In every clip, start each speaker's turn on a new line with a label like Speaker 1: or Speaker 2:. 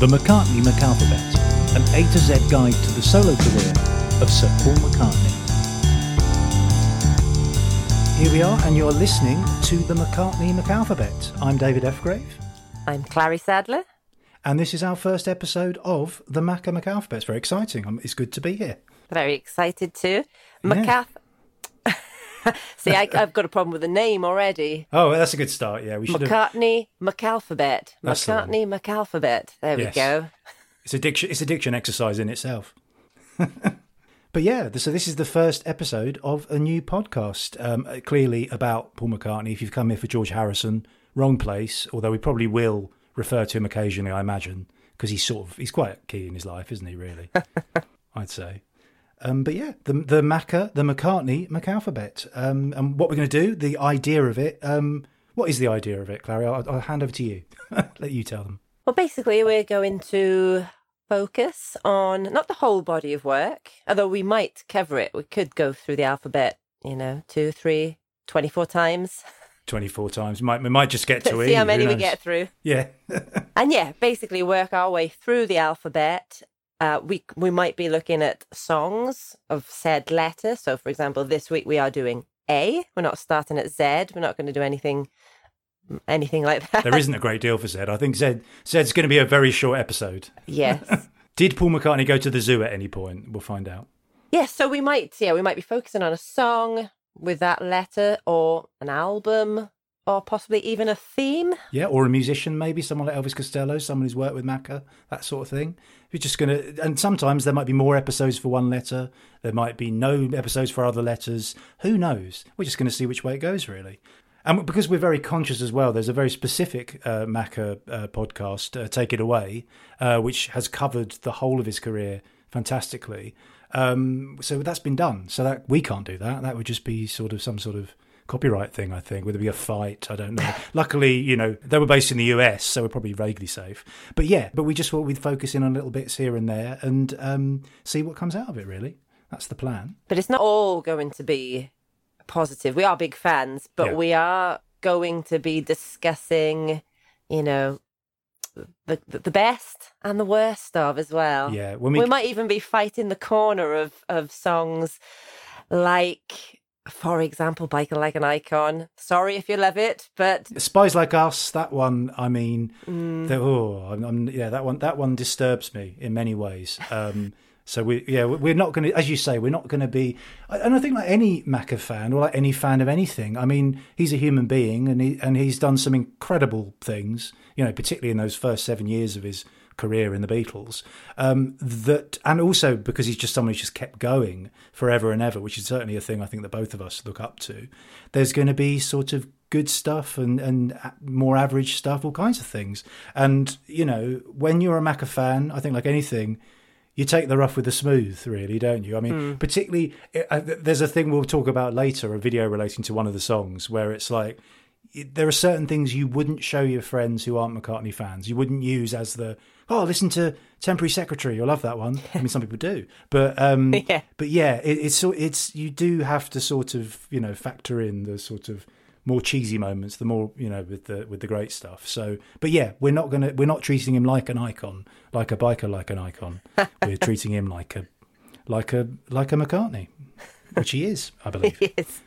Speaker 1: The McCartney McAlphabet, an A to Z guide to the solo career of Sir Paul McCartney. Here we are, and you're listening to the McCartney McAlphabet. I'm David Efgrave,
Speaker 2: I'm Clary Sadler.
Speaker 1: and this is our first episode of the Macca McAlphabet. It's very exciting. It's good to be here.
Speaker 2: Very excited too. McCath. See, I, I've got a problem with the name already.
Speaker 1: Oh, that's a good start. Yeah, we should have.
Speaker 2: McCartney McAlphabet.
Speaker 1: That's the.
Speaker 2: McCartney McAlphabet. There
Speaker 1: Yes.
Speaker 2: we go.
Speaker 1: It's a diction. It's a diction exercise in itself. but yeah, so this is the first episode of a new podcast. Um, clearly about Paul McCartney. If you've come here for George Harrison, wrong place. Although we probably will refer to him occasionally, I imagine, because he's sort of he's quite key in his life, isn't he? Really, I'd say. Um, but yeah, the the Macca, the McCartney McAlphabet. Um, and what we're going to do, the idea of it. Um, what is the idea of it, Clary? I'll, I'll hand over to you. Let you tell them.
Speaker 2: Well, basically, we're going to focus on not the whole body of work, although we might cover it. We could go through the alphabet, you know, two, three, 24 times.
Speaker 1: 24 times. Might, we might just get to it.
Speaker 2: See how many we get through.
Speaker 1: Yeah.
Speaker 2: And yeah, basically work our way through the alphabet. Uh, we we might be looking at songs of said letter. So, for example, this week we are doing A. We're not starting at Z. We're not going to do anything anything like that.
Speaker 1: there isn't a great deal for Z. I think Z Zed's going to be a very short episode.
Speaker 2: yes.
Speaker 1: Did Paul McCartney go to the zoo at any point? We'll find out.
Speaker 2: yes. So we might yeah we might be focusing on a song with that letter or an album or possibly even a theme.
Speaker 1: Yeah, or a musician, maybe someone like Elvis Costello, someone who's worked with Macca, that sort of thing. We're just going to, and sometimes there might be more episodes for one letter. There might be no episodes for other letters. Who knows? We're just going to see which way it goes, really. And because we're very conscious as well, there's a very specific uh, Macca uh, podcast, uh, Take It Away, uh, which has covered the whole of his career fantastically. Um, so that's been done. So that we can't do that. That would just be sort of some sort of copyright thing, I think. Would there be a fight? I don't know. Luckily, you know, they were based in the US, so we're probably vaguely safe. But yeah, but we just thought we'd focus in on little bits here and there and um, see what comes out of it, really. That's the plan.
Speaker 2: But it's not all going to be positive. We are big fans, but
Speaker 1: Yeah.
Speaker 2: we are going to be discussing, you know, the the best and the worst of as well.
Speaker 1: Yeah.
Speaker 2: We,
Speaker 1: we,
Speaker 2: might even be fighting the corner of of songs like, for example, "Biker Like an Icon." Sorry if you love it, but
Speaker 1: Spies Like Us, that one, I mean,
Speaker 2: mm,
Speaker 1: the, oh, I'm, I'm, yeah, that one, that one disturbs me in many ways. Um, so we, yeah, we're not going to, as you say, we're not going to be, and I think like any Macca fan or like any fan of anything, I mean, he's a human being and he, and he's done some incredible things, you know, particularly in those first seven years of his career in the Beatles. Um, that, and also because he's just someone who's just kept going forever and ever, which is certainly a thing I think that both of us look up to. There's going to be sort of good stuff and, and more average stuff, all kinds of things. And, you know, when you're a Macca fan, I think like anything, you take the rough with the smooth, really, don't you? I mean, particularly, uh, there's a thing we'll talk about later, a video relating to one of the songs, where it's like, there are certain things you wouldn't show your friends who aren't McCartney fans. You wouldn't use as the oh, listen to Temporary Secretary. You'll love that one. I mean, some people do, but um,
Speaker 2: Yeah.
Speaker 1: but yeah, it, it's it's you do have to sort of you know factor in the sort of more cheesy moments, the more you know with the with the great stuff. So, but yeah, we're not gonna we're not treating him like an icon, like a biker, like an icon. we're treating him like a like a like a McCartney, which he is, I believe.
Speaker 2: yes,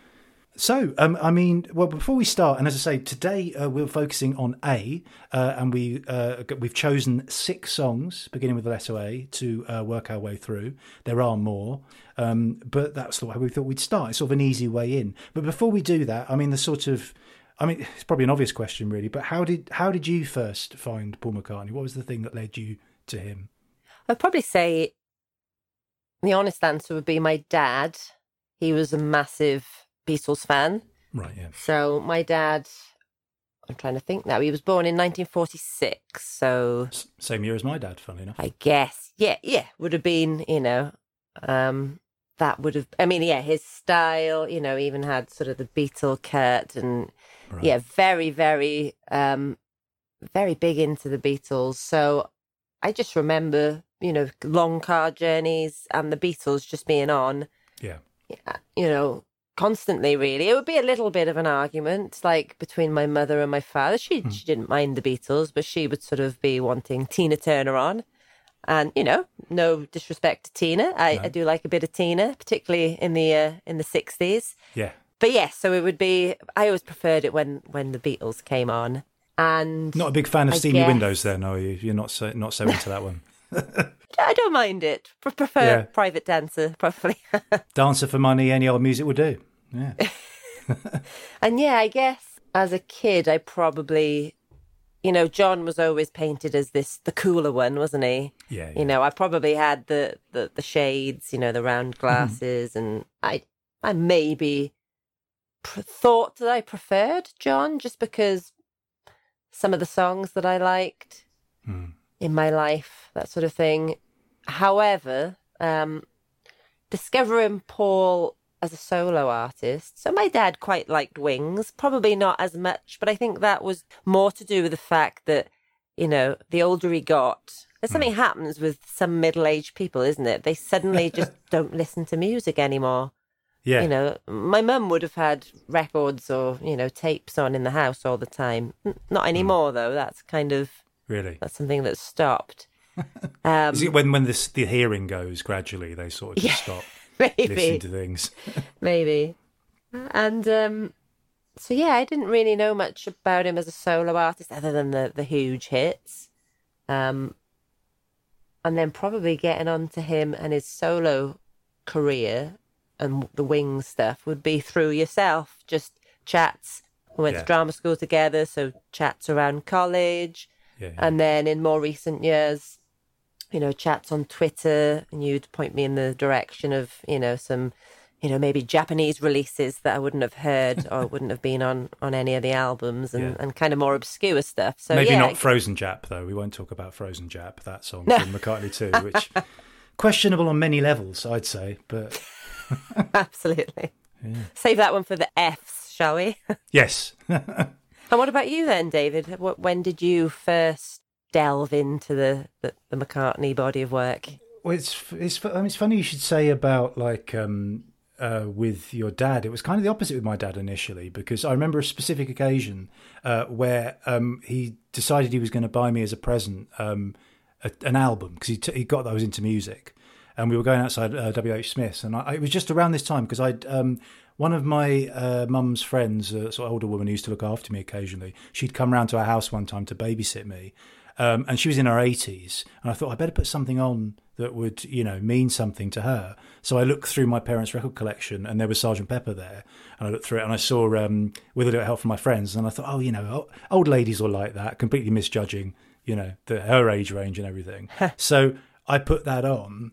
Speaker 1: So, um, I mean, well, before we start, and as I say, today uh, we're focusing on A, uh, and we uh, we've chosen six songs beginning with the letter A to uh, work our way through. There are more, um, but that's the way we thought we'd start. It's sort of an easy way in. But before we do that, I mean, the sort of, I mean, it's probably an obvious question, really. But how did how did you first find Paul McCartney? What was the thing that led you to him?
Speaker 2: I'd probably say the honest answer would be my dad. He was a massive Beatles fan.
Speaker 1: Right, yeah,
Speaker 2: So my dad, I'm trying to think now. He was born in 1946, so
Speaker 1: S- same year as my dad, funnily enough.
Speaker 2: I guess yeah, yeah, would have been you know, um, that would have. I mean, yeah, his style, you know, even had sort of the Beatle cut and
Speaker 1: Right.
Speaker 2: yeah, very, very, um, very big into the Beatles. So I just remember, you know, long car journeys and the Beatles just being on.
Speaker 1: yeah,
Speaker 2: Yeah, You know, constantly really it would be a little bit of an argument like between my mother and my father she
Speaker 1: Hmm.
Speaker 2: she didn't mind the beatles but she would sort of be wanting tina turner on and you know no disrespect to tina i, I do like a bit of tina particularly in the uh, in the 60s
Speaker 1: Yeah.
Speaker 2: but yes so it would be i always preferred it when when the beatles came on and
Speaker 1: Not a big fan of
Speaker 2: I
Speaker 1: Steamy
Speaker 2: guess-
Speaker 1: Windows, then, are you? You're not so not so into that one.
Speaker 2: i don't mind it Pre- prefer
Speaker 1: Yeah.
Speaker 2: private dancer probably
Speaker 1: Dancer for money, any old music will do. Yeah.
Speaker 2: And yeah, I guess as a kid, I probably, you know, John was always painted as this the cooler one, wasn't he?
Speaker 1: Yeah. yeah.
Speaker 2: You know, I probably had the the, the shades, you know, the round glasses, and I I maybe pr- thought that I preferred John just because some of the songs that I liked
Speaker 1: Hmm.
Speaker 2: In my life, that sort of thing. However, um, discovering Paul as a solo artist. So my dad quite liked Wings, probably not as much, but I think that was more to do with the fact that, you know, the older he got, there's something happens with some middle-aged people, isn't it? They suddenly just don't listen to music anymore.
Speaker 1: yeah.
Speaker 2: You know, my mum would have had records or, you know, tapes on in the house all the time. Not anymore though. That's kind of
Speaker 1: really.
Speaker 2: that's something that's stopped. Um,
Speaker 1: Is it when when this the hearing goes gradually, they sort of just
Speaker 2: Yeah.
Speaker 1: stop listening to things.
Speaker 2: maybe. And um, so yeah, I didn't really know much about him as a solo artist other than the the huge hits. Um, and then probably getting on to him and his solo career and the wings stuff would be through yourself, just chats. We went
Speaker 1: Yeah.
Speaker 2: to drama school together, so chats around college.
Speaker 1: Yeah.
Speaker 2: And then in more recent years, you know, chats on Twitter, and you'd point me in the direction of, you know, some, you know, maybe Japanese releases that I wouldn't have heard or wouldn't have been on on any of the albums, and,
Speaker 1: Yeah.
Speaker 2: and kind of more obscure stuff. So
Speaker 1: Maybe
Speaker 2: yeah,
Speaker 1: not Frozen Jap though. We won't talk about Frozen Jap. That song from McCartney II, which questionable on many levels, I'd say. But
Speaker 2: absolutely. Save that one for the Fs, shall we?
Speaker 1: yes,
Speaker 2: and what about you then, David? Wh- When did you first delve into the the, the McCartney body of work?
Speaker 1: Well, it's it's I mean, it's funny you should say about like um, uh, with your dad. It was kind of the opposite with my dad initially because I remember a specific occasion uh, where um, he decided he was going to buy me as a present um, a, an album because he t- he got that I was into music, and we were going outside uh, W H Smith's, and I, it was just around this time because I'd. Um, one of my uh, mum's friends, a sort of older woman who used to look after me occasionally, she'd come round to our house one time to babysit me, um, and she was in her 80s and i thought i better put something on that would you know mean something to her. So i looked through my parents record collection and there was sergeant pepper there and i looked through it and i saw um, with a little help from my friends and i thought oh you know old ladies will like that completely misjudging you know the, her age range and everything. So i put that on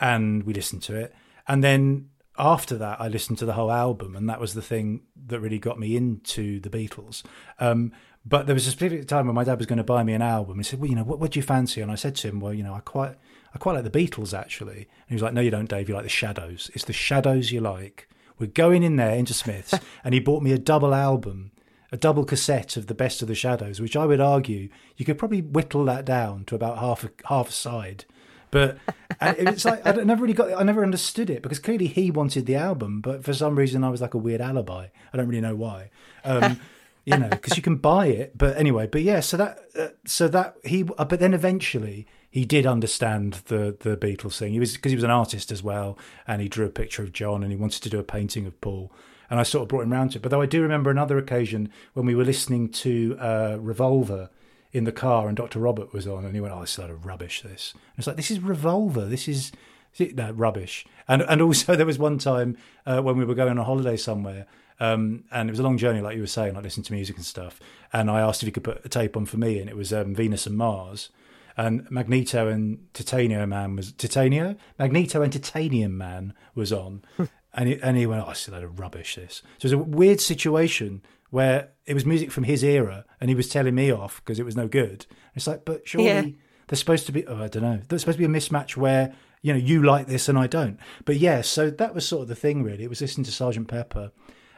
Speaker 1: and we listened to it and then after that i listened to the whole album and that was the thing that really got me into the beatles um, but there was a specific time when my dad was going to buy me an album. He said, "Well, you know, what, what do you fancy?" And I said to him, "Well, you know, I quite, I quite like the Beatles actually." And he was like, "No, you don't, Dave. You like the Shadows. It's the Shadows you like." We're going in there into Smiths, and he bought me a double album, a double cassette of the best of the Shadows, which I would argue you could probably whittle that down to about half a half a side. But it's like I never really got, I never understood it because clearly he wanted the album, but for some reason I was like a weird alibi. I don't really know why. Um, you know, because you can buy it. But anyway, but yeah, so that, uh, so that he, uh, but then eventually he did understand the the Beatles thing. He was because he was an artist as well, and he drew a picture of John, and he wanted to do a painting of Paul. And I sort of brought him round to it. But though I do remember another occasion when we were listening to uh, Revolver in the car, and Dr. Robert was on, and he went, "Oh, this is a load of rubbish." This, and it's like this is Revolver. This is no, rubbish. And and also there was one time uh, when we were going on holiday somewhere, um, and it was a long journey, like you were saying, like listening to music and stuff. And I asked if he could put a tape on for me, and it was um, Venus and Mars. And Magneto and Titanium Man was Titania. Magneto and Titanium Man was on, and he, and he went, "Oh, it's a load of rubbish." This. So it was a weird situation where it was music from his era, and he was telling me off because it was no good. It's like, but surely
Speaker 2: Yeah.
Speaker 1: there's supposed to be. Oh, I don't know. There's supposed to be a mismatch where you know you like this and I don't. But yeah, so that was sort of the thing. Really, it was listening to Sergeant Pepper,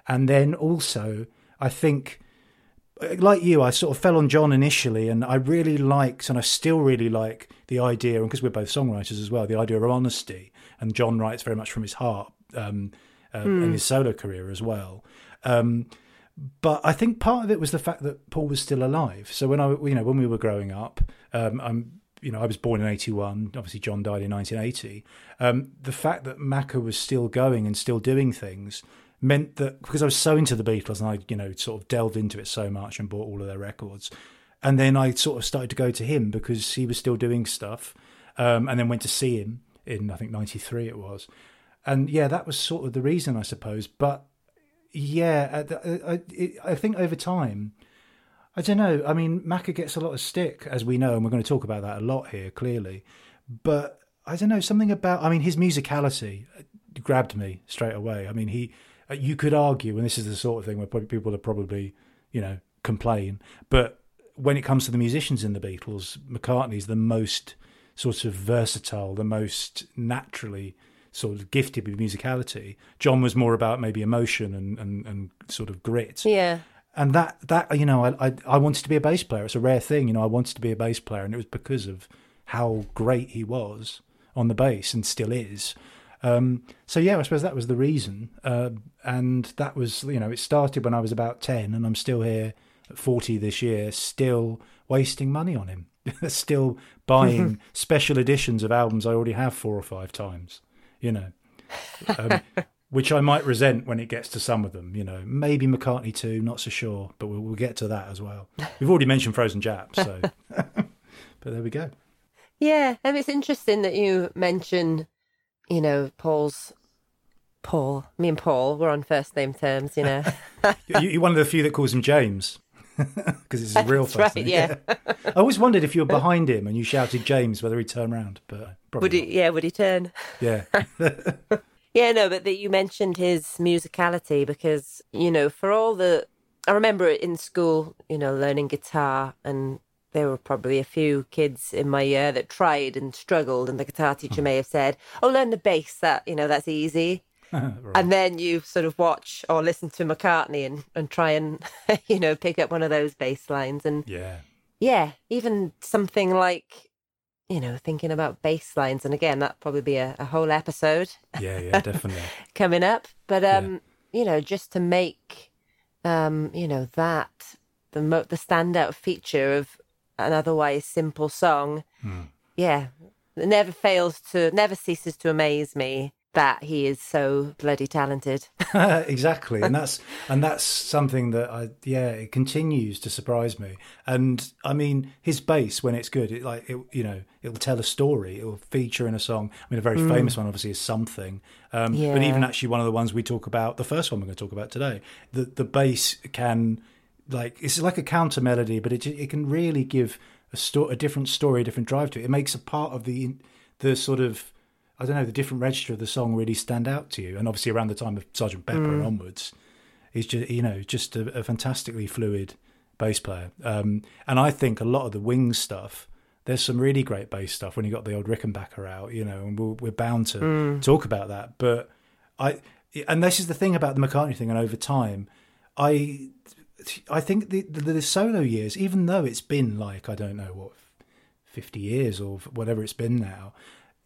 Speaker 1: and then also I think like you, I sort of fell on John initially, and I really liked, and I still really like the idea, and because we're both songwriters as well, the idea of honesty. And John writes very much from his heart, um, uh, and his solo career as well. Um, but I think part of it was the fact that Paul was still alive. So when I, you know, when we were growing up, um, I'm, you know, I was born in '81. Obviously, John died in 1980. Um, the fact that Macca was still going and still doing things meant that because I was so into the Beatles and I, you know, sort of delved into it so much and bought all of their records, and then I sort of started to go to him because he was still doing stuff, um, and then went to see him in I think '93 it was, and yeah, that was sort of the reason I suppose. But yeah, uh, I, uh, uh, I, I think over time. I don't know. I mean, Macca gets a lot of stick, as we know, and we're going to talk about that a lot here, clearly. But I don't know, something about, I mean, his musicality grabbed me straight away. I mean, he, you could argue, and this is the sort of thing where people are probably, you know, complain, but when it comes to the musicians in the Beatles, McCartney's the most sort of versatile, the most naturally sort of gifted with musicality. John was more about maybe emotion and, and, and sort of grit.
Speaker 2: Yeah.
Speaker 1: And that, that you know, I, I, I wanted to be a bass player. It's a rare thing, you know, I wanted to be a bass player, and it was because of how great he was on the bass and still is. Um, so yeah, I suppose that was the reason. Uh, and that was, you know, it started when I was about 10 and I'm still here at 40 this year, still wasting money on him, still buying special editions of albums I already have four or five times you know, um, which I might resent when it gets to some of them. You know, maybe McCartney II, not so sure, but we'll, we'll get to that as well. We've already mentioned Frozen Jap, so but there we go.
Speaker 2: Yeah, and it's interesting that you mention, you know, Paul's Paul. Me and Paul, we're on first name terms, you know.
Speaker 1: you, are one of the few that calls him James. Because it's his real
Speaker 2: first
Speaker 1: right.
Speaker 2: Yeah.
Speaker 1: I always wondered if you were behind him and you shouted James, whether he'd turn around. But
Speaker 2: would he?
Speaker 1: Not.
Speaker 2: Yeah, would he turn?
Speaker 1: Yeah.
Speaker 2: yeah, no, but that you mentioned his musicality because you know, for all the, I remember in school, you know, learning guitar, and there were probably a few kids in my year that tried and struggled, and the guitar teacher hmm. may have said, "Oh, learn the bass. That you know, that's easy." right. And then you sort of watch or listen to McCartney and, and try and, you know, pick up one of those bass lines. And
Speaker 1: yeah,
Speaker 2: yeah, even something like, you know, thinking about bass lines. And again, that'd probably be a, a whole episode.
Speaker 1: Yeah, yeah, definitely.
Speaker 2: coming up. But, um, yeah. you know, just to make, um, you know, that the, mo- the standout feature of an otherwise simple song.
Speaker 1: Hmm.
Speaker 2: Yeah, it never fails to, never ceases to amaze me that he is so bloody talented.
Speaker 1: exactly, and that's and that's something that I yeah it continues to surprise me. And I mean his bass when it's good, it like it, you know it'll tell a story. It will feature in a song. I mean a very mm. famous one obviously is something. Um, yeah. But even actually one of the ones we talk about, the first one we're going to talk about today, the the bass can like it's like a counter melody, but it it can really give a sto- a different story, a different drive to it. It makes a part of the the sort of I don't know, the different register of the song really stand out to you. And obviously, around the time of Sergeant Pepper mm. and onwards, he's just you know just a, a fantastically fluid bass player. Um, and I think a lot of the Wings stuff, there's some really great bass stuff when you got the old Rickenbacker out, you know, and we're, we're bound to mm. talk about that. But I, and this is the thing about the McCartney thing, and over time, I, I think the, the, the solo years, even though it's been like I don't know what, fifty years or whatever it's been now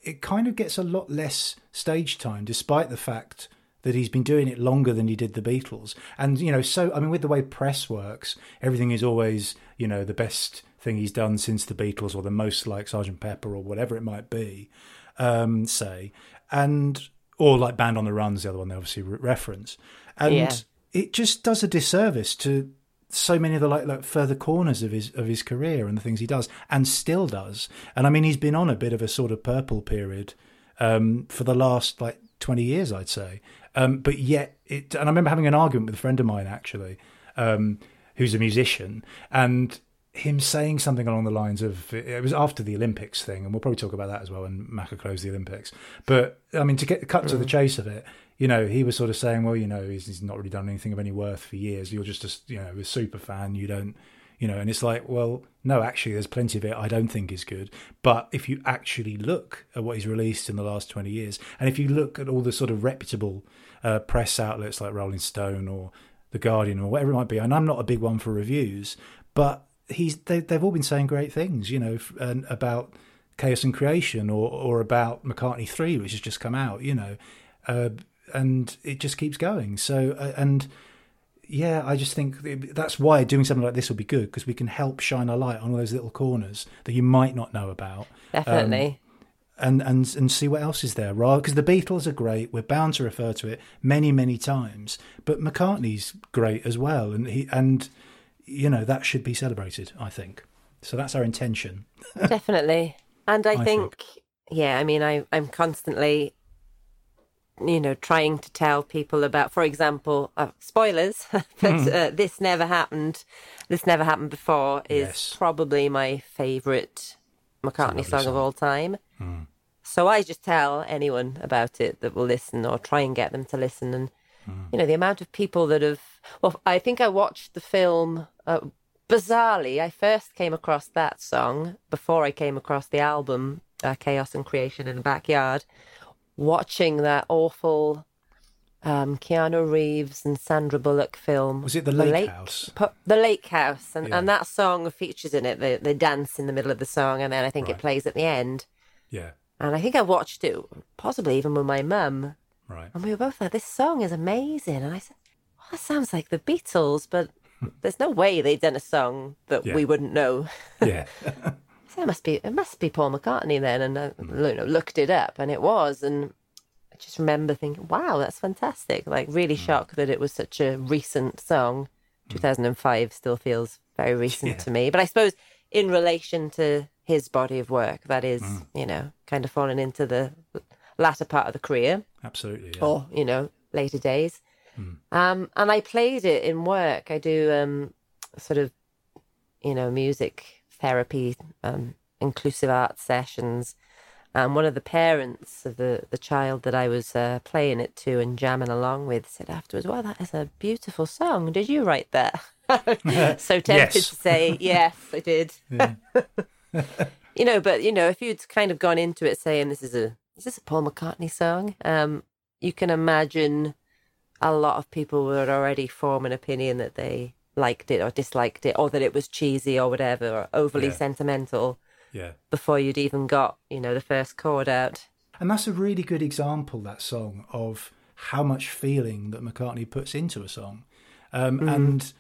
Speaker 1: it kind of gets a lot less stage time, despite the fact that he's been doing it longer than he did the Beatles. And, you know, so, I mean, with the way press works, everything is always, you know, the best thing he's done since the Beatles or the most like Sergeant Pepper or whatever it might be, um, say. And, or like Band on the Run's the other one they obviously re- reference. And yeah. it just does a disservice to so many of the like, like further corners of his of his career and the things he does and still does. And I mean, he's been on a bit of a sort of purple period um, for the last like twenty years, I'd say. Um, but yet, it. And I remember having an argument with a friend of mine actually, um, who's a musician, and him saying something along the lines of it was after the Olympics thing, and we'll probably talk about that as well when Macca closed the Olympics. But I mean, to get cut to the mm. chase of it, you know, he was sort of saying, well, you know, he's, he's not really done anything of any worth for years. You're just a, you know, a super fan. You don't, you know, and it's like, well, no, actually, there's plenty of it I don't think is good. But if you actually look at what he's released in the last 20 years, and if you look at all the sort of reputable uh, press outlets like Rolling Stone or The Guardian or whatever it might be, and I'm not a big one for reviews, but he's they, have all been saying great things, you know, and about Chaos and Creation or or about McCartney III, which has just come out, you know. Uh, and it just keeps going. So uh, and yeah, I just think that's why doing something like this will be good because we can help shine a light on all those little corners that you might not know about.
Speaker 2: Definitely.
Speaker 1: Um, and, and and see what else is there, right? Because the Beatles are great. We're bound to refer to it many, many times. But McCartney's great as well, and he and you know that should be celebrated. I think so. That's our intention.
Speaker 2: Definitely, and I,
Speaker 1: I
Speaker 2: think,
Speaker 1: think.
Speaker 2: yeah. I mean, I I'm constantly you know, trying to tell people about, for example, uh, spoilers, but
Speaker 1: Hmm.
Speaker 2: uh, this never happened. This never happened before is
Speaker 1: Yes.
Speaker 2: probably my favourite McCartney
Speaker 1: lovely
Speaker 2: song, of all time. So I just tell anyone about it that will listen or try and get them to listen. And, you know, the amount of people that have, well, I think I watched the film. Uh, bizarrely, I first came across that song before I came across the album, uh, Chaos and Creation in the Backyard watching that awful um, Keanu Reeves and Sandra Bullock film.
Speaker 1: Was it The Lake House?
Speaker 2: Pu- the Lake House, and,
Speaker 1: Yeah.
Speaker 2: and that song features in it. They, they dance in the middle of the song, and then I think it plays at the end.
Speaker 1: Yeah,
Speaker 2: And I think I watched it, possibly even with my mum,
Speaker 1: right.
Speaker 2: and we were both like, "This song is amazing." And I said, well, "That sounds like the Beatles, but there's no way they'd done a song that
Speaker 1: Yeah.
Speaker 2: we wouldn't know."
Speaker 1: Yeah,
Speaker 2: So it must be it must be Paul McCartney then, and I
Speaker 1: Hmm.
Speaker 2: you know, looked it up, and it was, and I just remember thinking, "Wow, that's fantastic!" Like really
Speaker 1: Hmm.
Speaker 2: shocked that it was such a recent song. 2005 still feels very recent
Speaker 1: Yeah.
Speaker 2: to me, but I suppose in relation to his body of work, that is,
Speaker 1: Hmm.
Speaker 2: you know, kind of fallen into the latter part of the career
Speaker 1: absolutely. Yeah.
Speaker 2: or you know later days. Um, and I played it in work. I do um, sort of you know music therapy, um, inclusive art sessions. And one of the parents of the, the child that I was uh, playing it to and jamming along with said afterwards, "Well, that is a beautiful song. Did you write that?" so tempted to say, "Yes, I did." you know, but you know, if you'd kind of gone into it saying this is a is this a Paul McCartney song, um, you can imagine a lot of people would already form an opinion that they liked it or disliked it, or that it was cheesy or whatever, or overly
Speaker 1: Yeah.
Speaker 2: sentimental
Speaker 1: yeah.
Speaker 2: before you'd even got you know the first chord out.
Speaker 1: And that's a really good example, that song, of how much feeling that McCartney puts into a song. Um, And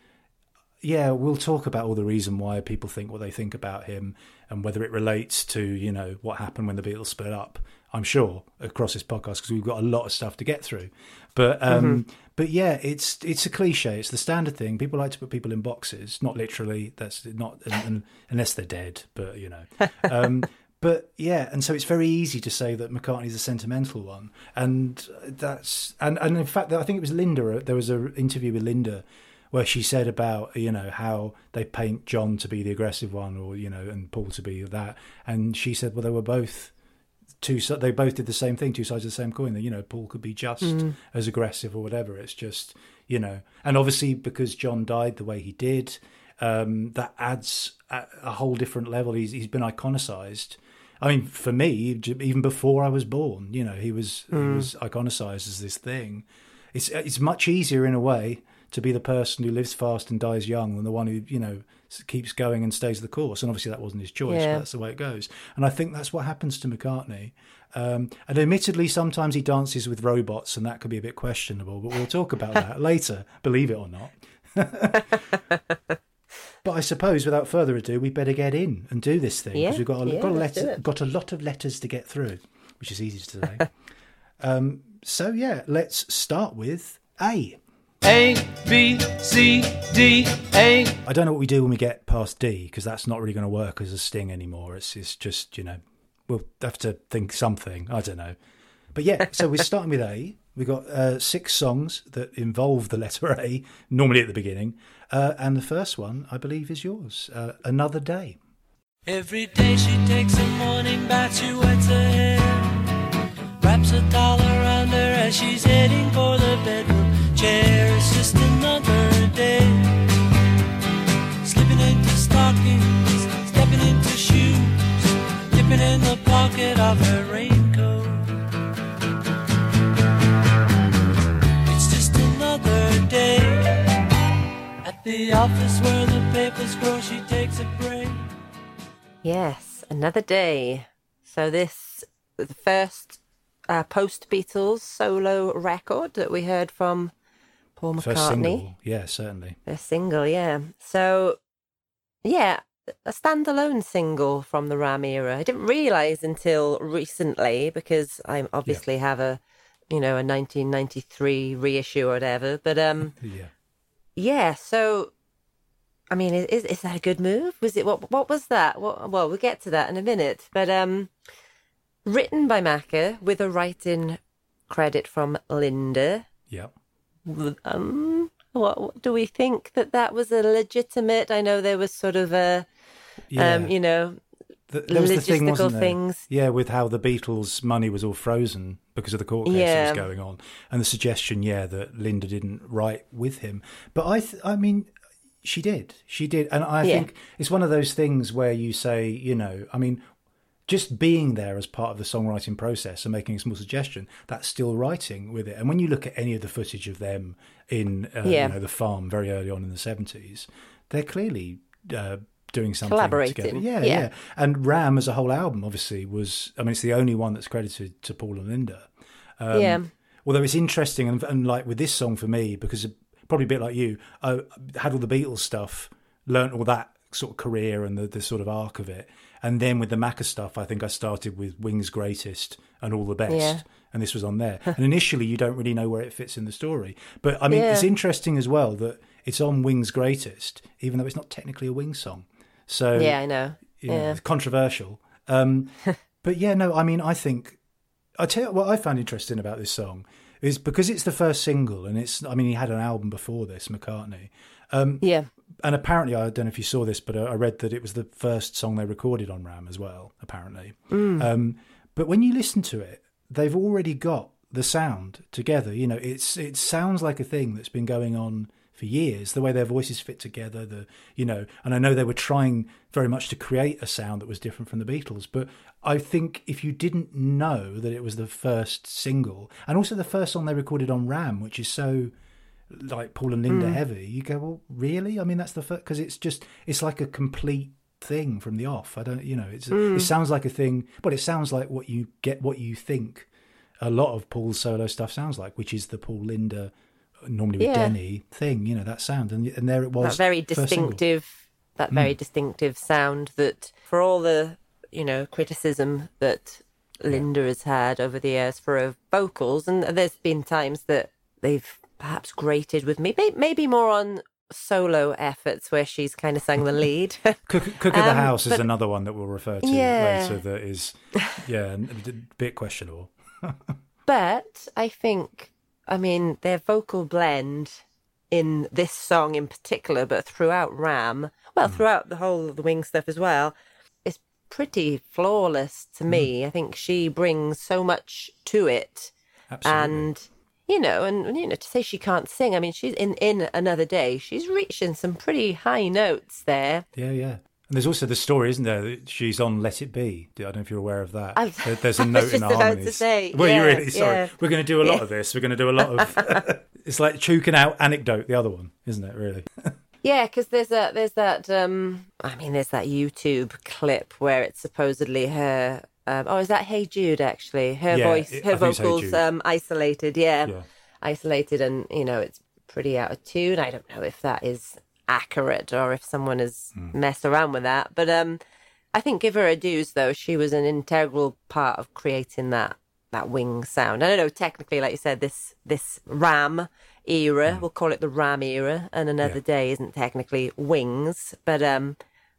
Speaker 1: yeah, we'll talk about all the reason why people think what they think about him and whether it relates to, you know, what happened when the Beatles split up, I'm sure, across this podcast, because we've got a lot of stuff to get through. But um, but yeah, it's it's a cliche. It's the standard thing. People like to put people in boxes, not literally. That's not un- un- unless they're dead. But you know, um, but yeah, and so it's very easy to say that McCartney's a sentimental one, and that's and and in fact, I think it was Linda. There was an interview with Linda where she said about you know how they paint John to be the aggressive one, or you know, and Paul to be that, and she said, well, they were both two. They both did the same thing, two sides of the same coin. That you know, Paul could be just as aggressive or whatever. It's just you know, and obviously because John died the way he did, um, that adds a, a whole different level. He's he's been iconicized. I mean, for me, even before I was born, you know, he was he was iconicized as this thing. It's it's much easier in a way to be the person who lives fast and dies young than the one who you know keeps going and stays the course. And obviously, that wasn't his choice.
Speaker 2: Yeah.
Speaker 1: But that's the way it goes. And I think that's what happens to McCartney. Um, and admittedly, sometimes he dances with robots, and that could be a bit questionable. But we'll talk about that later. Believe it or not. But I suppose, without further ado, we better get in and do this thing because
Speaker 2: Yeah,
Speaker 1: we've got a,
Speaker 2: yeah,
Speaker 1: got a letter, got a lot of letters to get through, which is easy to say. um, so yeah, let's start with A.
Speaker 3: A, B, C, D, A.
Speaker 1: I don't know what we do when we get past D because that's not really going to work as a sting anymore. It's it's just you know we'll have to think something. I don't know, but yeah. So we're starting with A. We've got uh, six songs that involve the letter A, normally at the beginning, uh, and the first one I believe is yours. Uh, Another day.
Speaker 3: Every day she takes a morning bath, she wets her hair. Wraps a towel around her as she's heading for the bedroom chair. It's just another day. Slipping into stockings, stepping into shoes, dipping in the pocket of her raincoat. It's just another day. At the office where the papers grow, she takes a break.
Speaker 2: Yes, another day. So this the first uh, post Beatles solo record that we heard from Paul McCartney.
Speaker 1: First single, yeah, certainly.
Speaker 2: A single, yeah. So, yeah, a standalone single from the Ram era. I didn't realize until recently because I obviously have a, you know, a 1993 reissue or whatever. But um,
Speaker 1: Yeah.
Speaker 2: yeah. So, I mean, is is that a good move? Was it what? What was that? What, well, we'll get to that in a minute. But um, written by Macca with a writing credit from Linda.
Speaker 1: Yeah.
Speaker 2: Um, what, do we think that that was a legitimate? I know there was sort of a,
Speaker 1: Yeah.
Speaker 2: um, you know,
Speaker 1: Th- there was the thing, wasn't there?
Speaker 2: things.
Speaker 1: Yeah, with how the Beatles' money was all frozen because of the court case
Speaker 2: Yeah.
Speaker 1: that was going on, and the suggestion, yeah, that Linda didn't write with him. But I, th- I mean, she did, she did, and I
Speaker 2: Yeah.
Speaker 1: think it's one of those things where you say, you know, I mean, just being there as part of the songwriting process and making a small suggestion, that's still writing with it. And when you look at any of the footage of them in, uh,
Speaker 2: Yeah.
Speaker 1: you know, the farm very early on in the seventies, they're clearly. Uh, Doing something
Speaker 2: Collaborating,
Speaker 1: together, yeah,
Speaker 2: yeah.
Speaker 1: yeah, and Ram as a whole album obviously was I mean it's the only one that's credited to Paul and Linda. Um,
Speaker 2: yeah,
Speaker 1: Although it's interesting and, and like with this song for me because probably a bit like you, I had all the Beatles stuff, learnt all that sort of career and the, the sort of arc of it, and then with the Macca stuff, I think I started with Wings Greatest and All the Best,
Speaker 2: Yeah.
Speaker 1: and this was on there. and initially, you don't really know where it fits in the story, but I mean,
Speaker 2: Yeah.
Speaker 1: it's interesting as well that it's on Wings Greatest, even though it's not technically a Wings song. So
Speaker 2: yeah. I know.
Speaker 1: you know,
Speaker 2: Yeah.
Speaker 1: it's controversial. Um, but yeah, no, I mean, I think I tell you what I found interesting about this song is because it's the first single, and it's. I mean, he had an album before this, McCartney,
Speaker 2: Yeah,
Speaker 1: and apparently, I don't know if you saw this, but I I read that it was the first song they recorded on Ram as well. Apparently, um, but when you listen to it, they've already got the sound together. You know, it's it sounds like a thing that's been going on for years. The way their voices fit together, the you know, and I know they were trying very much to create a sound that was different from the Beatles. But I think if you didn't know that it was the first single, and also the first song they recorded on Ram, which is so like Paul and Linda hmm. heavy, you go, well, really? I mean, that's the first because it's just it's like a complete thing from the off. I don't, you know, it's hmm. it sounds like a thing, but it sounds like what you get, what you think a lot of Paul's solo stuff sounds like, which is the Paul Linda, normally with
Speaker 2: Yeah.
Speaker 1: Denny thing, you know, that sound, and and there it was,
Speaker 2: that very distinctive, that very hmm. distinctive sound that, for all the you know criticism that Linda has had over the years for her vocals, and there's been times that they've perhaps grated with me, maybe more on solo efforts where she's kind of sang the lead.
Speaker 1: Cook, Cook of the
Speaker 2: Um,
Speaker 1: House is
Speaker 2: but-
Speaker 1: another one that we'll refer to
Speaker 2: Yeah.
Speaker 1: later. That is, yeah, a bit questionable.
Speaker 2: But I think, I mean, their vocal blend in this song in particular, but throughout Ram, well, throughout the whole of the Wing stuff as well, is pretty flawless to me. I think she brings so much to it.
Speaker 1: Absolutely.
Speaker 2: And, you know, and, you know, to say she can't sing, I mean, she's in, in Another Day, she's reaching some pretty high notes there.
Speaker 1: Yeah, yeah. And there's also the story, isn't there? That she's on "Let It Be." I don't know if you're aware of that.
Speaker 2: I-
Speaker 1: There- There's a note in the harmonies.
Speaker 2: say,
Speaker 1: well, you
Speaker 2: yeah,
Speaker 1: really sorry.
Speaker 2: yeah.
Speaker 1: We're going to do a lot
Speaker 2: Yeah.
Speaker 1: of this. We're going to do a lot of. it's like choking out anecdote. The other one, isn't it? Really?
Speaker 2: Yeah, because there's that there's that um I mean there's that YouTube clip where it's supposedly her um, oh is that Hey Jude actually her
Speaker 1: Yeah,
Speaker 2: voice her
Speaker 1: it's Hey
Speaker 2: vocals um isolated yeah,
Speaker 1: Yeah.
Speaker 2: isolated and you know it's pretty out of tune I don't know if that is accurate or if someone has
Speaker 1: Hmm.
Speaker 2: messed around with that but um I think give her a dues though she was an integral part of creating that that wing sound I don't know technically like you said this this Ram era we'll call it the Ram era and another.
Speaker 1: Yeah.
Speaker 2: day isn't technically wings but um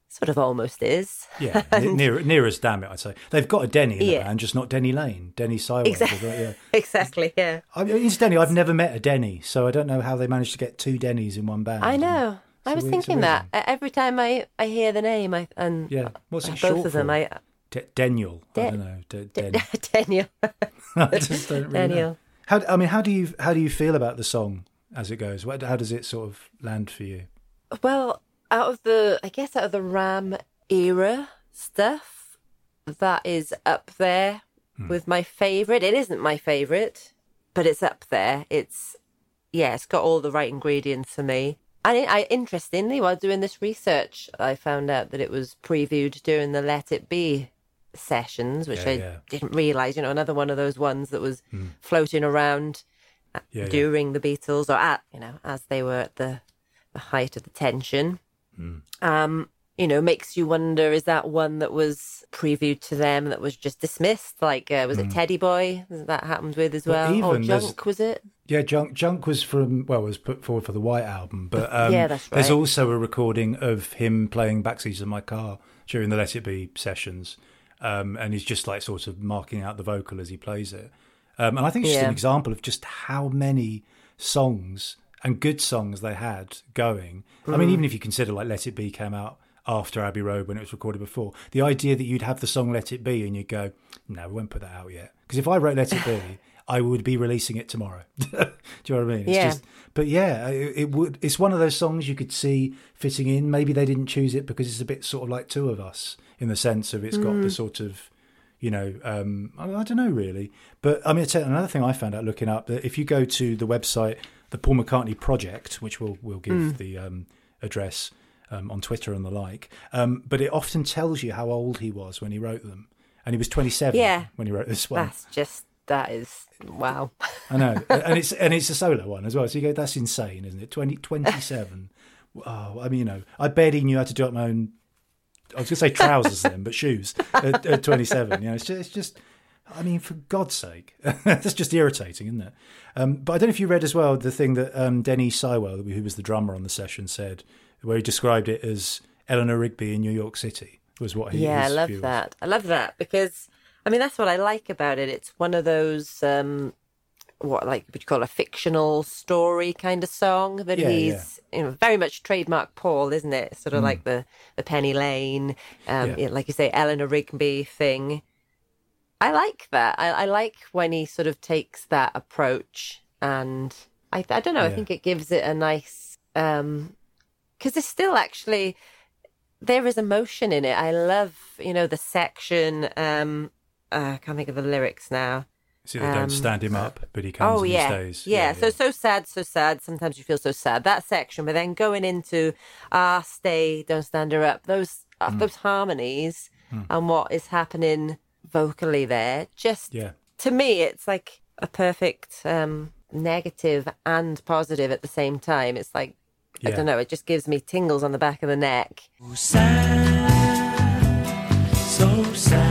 Speaker 2: sort of almost is
Speaker 1: Yeah, near near as damn it, I'd say they've got a Denny in the
Speaker 2: Yeah.
Speaker 1: band, just not Denny Laine, Denny Sideways.
Speaker 2: Exactly.
Speaker 1: Yeah.
Speaker 2: exactly yeah
Speaker 1: I mean, incidentally, I've never met a Denny, so I don't know how they managed to get two Denny's in one band.
Speaker 2: I know I was
Speaker 1: weird- it's a
Speaker 2: thinking that every time I I hear the name I and
Speaker 1: Yeah, what's it
Speaker 2: both
Speaker 1: short
Speaker 2: of them
Speaker 1: for?
Speaker 2: I
Speaker 1: D- Daniel. I don't know. D- Den-
Speaker 2: Daniel
Speaker 1: I just don't really know. How I mean, how do you how do you feel about the song as it goes? How does it sort of land for you?
Speaker 2: Well, out of the, I guess, out of the Ram era stuff, that is up there with my favorite. It isn't my favorite, but it's up there. It's, yeah, it's got all the right ingredients for me. And I, I interestingly, while doing this research, I found out that it was previewed during the Let It Be sessions, which
Speaker 1: Yeah,
Speaker 2: I
Speaker 1: yeah.
Speaker 2: didn't realize. You know, another one of those ones that was floating around uh,
Speaker 1: yeah.
Speaker 2: during the Beatles or at you know as they were at the the height of the tension. Um, you know, makes you wonder: is that one that was previewed to them that was just dismissed? Like, uh, was it Teddy Boy that happened with as
Speaker 1: Well,
Speaker 2: well? or
Speaker 1: even
Speaker 2: Junk was it?
Speaker 1: Yeah, Junk Junk was from well was put forward for the White album, but um,
Speaker 2: Yeah, that's right.
Speaker 1: there's also a recording of him playing backseats of my car during the Let It Be sessions, um, and he's just like sort of marking out the vocal as he plays it, um, and I think it's just
Speaker 2: Yeah.
Speaker 1: an example of just how many songs and good songs they had going. I
Speaker 2: Mm.
Speaker 1: mean, even if you consider like Let It Be came out after Abbey Road when it was recorded before, the idea that you'd have the song Let It Be and you'd go, no, we won't put that out yet. Because if I wrote Let It Be, I would be releasing it tomorrow. Do you know what I mean? It's
Speaker 2: Yeah.
Speaker 1: Just, but yeah, it, it would. It's one of those songs you could see fitting in. Maybe they didn't choose it because it's a bit sort of like two of us in the sense of it's got
Speaker 2: Mm.
Speaker 1: the sort of you know, um, I, I don't know really. But I mean, I'll tell you another thing I found out looking up that if you go to the website, the Paul McCartney Project, which we'll we'll give
Speaker 2: Mm.
Speaker 1: the um, address um, on Twitter and the like, um, but it often tells you how old he was when he wrote them, and he was 27
Speaker 2: Yeah.
Speaker 1: when he wrote this one.
Speaker 2: That's just that is wow.
Speaker 1: I know, and it's and it's a solo one as well. So you go, that's insane, isn't it? 20, 27. oh, I mean, you know, I barely knew how to do up my own. I was going to say trousers then, but shoes at, at twenty seven. You know, it's just, it's just. I mean, for God's sake, that's just irritating, isn't it? Um, but I don't know if you read as well the thing that um, Denny Seiwell, who was the drummer on the session, said, where he described it as Eleanor Rigby in New York City was what he.
Speaker 2: yeah, I love that. I love that because I mean that's what I like about it. It's one of those um what like would you call a fictional story kind of song that
Speaker 1: Yeah,
Speaker 2: he's you know very much trademark Paul, isn't it? Sort of like the the Penny Lane, um,
Speaker 1: Mm. Yeah.
Speaker 2: you know, like you say, Eleanor Rigby thing. I like that. I, I like when he sort of takes that approach, and I I don't know. I think it gives it a nice um because it's still actually there is emotion in it. I love, you know, the section. Um, uh, I can't think of the lyrics now.
Speaker 1: See, they
Speaker 2: Um,
Speaker 1: don't stand him up, but he comes
Speaker 2: oh
Speaker 1: and
Speaker 2: yeah.
Speaker 1: he stays.
Speaker 2: yeah, So so sad, so sad. Sometimes you feel so sad. That section, but then going into ah, stay, don't stand her up. Those uh,
Speaker 1: Hmm.
Speaker 2: those harmonies and what is happening vocally there. Just
Speaker 1: yeah.
Speaker 2: to me, it's like a perfect um, negative and positive at the same time. It's like I don't know. It just gives me tingles on the back of the neck.
Speaker 3: So sad, so sad.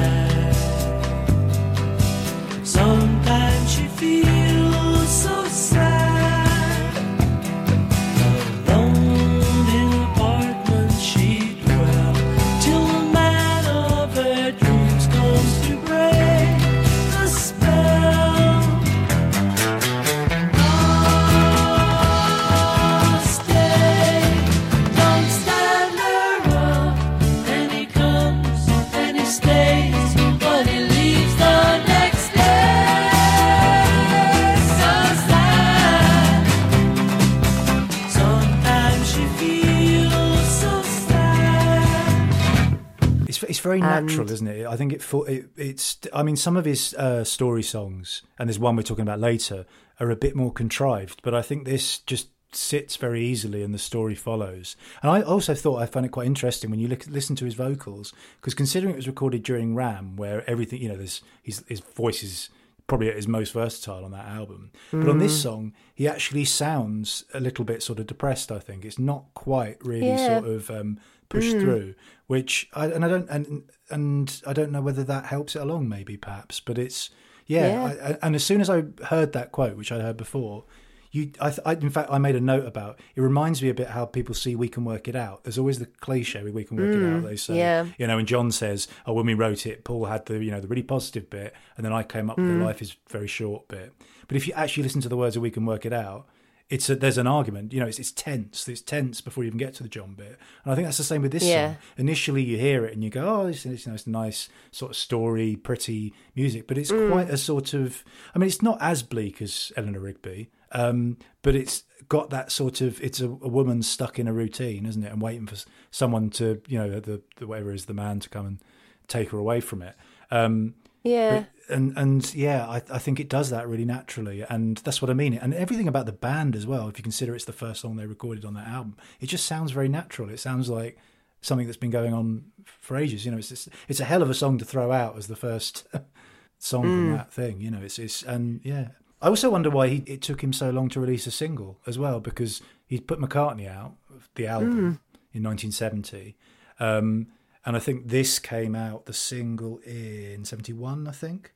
Speaker 1: It's very natural, isn't it? I think it, it it's. I mean, some of his uh, story songs, and there's one we're talking about later, are a bit more contrived. But I think this just sits very easily, and the story follows. And I also thought I found it quite interesting when you look, listen to his vocals, because considering it was recorded during Ram, where everything you know, there's his his voice is probably at his most versatile on that album. But on this song, he actually sounds a little bit sort of depressed. I think it's not quite really
Speaker 2: Yeah.
Speaker 1: sort of um, pushed mm. through, which I, and I don't and and I don't know whether that helps it along. Maybe perhaps, but it's yeah.
Speaker 2: Yeah.
Speaker 1: I, and as soon as I heard that quote, which I heard before. You, I, I, in fact, I made a note about. It reminds me a bit how people see "We Can Work It Out." There's always the cliche "We Can Work It Out." Mm, they say,
Speaker 2: yeah.
Speaker 1: you know, and John says, "Oh, when we wrote it, Paul had the you know the really positive bit, and then I came up with the mm. life is very short bit." But if you actually listen to the words of "We Can Work It Out," it's a, there's an argument. You know, it's, it's tense. It's tense before you even get to the John bit, and I think that's the same with this
Speaker 2: Yeah.
Speaker 1: song. Initially, you hear it and you go, "Oh, it's, it's, you know, it's nice sort of story, pretty music," but it's quite a sort of. I mean, it's not as bleak as Eleanor Rigby, um, but it's got that sort of. It's a, a woman stuck in a routine, isn't it, and waiting for someone to, you know, the, the whatever is the man to come and take her away from it. Um,
Speaker 2: Yeah.
Speaker 1: and and yeah, I, I think it does that really naturally, and that's what I mean. And everything about the band as well. If you consider it's the first song they recorded on that album, it just sounds very natural. It sounds like something that's been going on for ages. You know, it's it's, it's a hell of a song to throw out as the first song from that thing. You know, it's it's and yeah. I also wonder why he, it took him so long to release a single as well, because he put McCartney out the album in 1970, um, and I think this came out the single in 71, I think.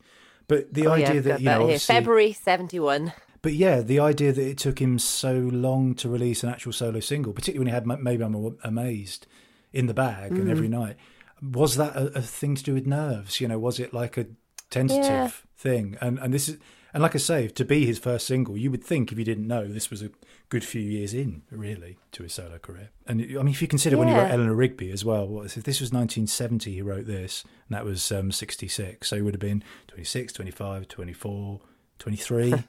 Speaker 1: But the
Speaker 2: Oh,
Speaker 1: idea
Speaker 2: I've
Speaker 1: that you know.
Speaker 2: February 71.
Speaker 1: but yeah, the idea that it took him so long to release an actual solo single, particularly when he had maybe I'm amazed in the bag and every mm. night, was that a, a thing to do with nerves? You know, was it like a tentative
Speaker 2: Yeah.
Speaker 1: thing? And and this is and like I say, to be his first single, you would think if you didn't know this was a good few years in, really, to his solo career. And I mean, if you consider when he wrote Eleanor Rigby as well, what if this was 1970, he wrote this, and that was um, 66, so he would have been 26, 25, 24, 23.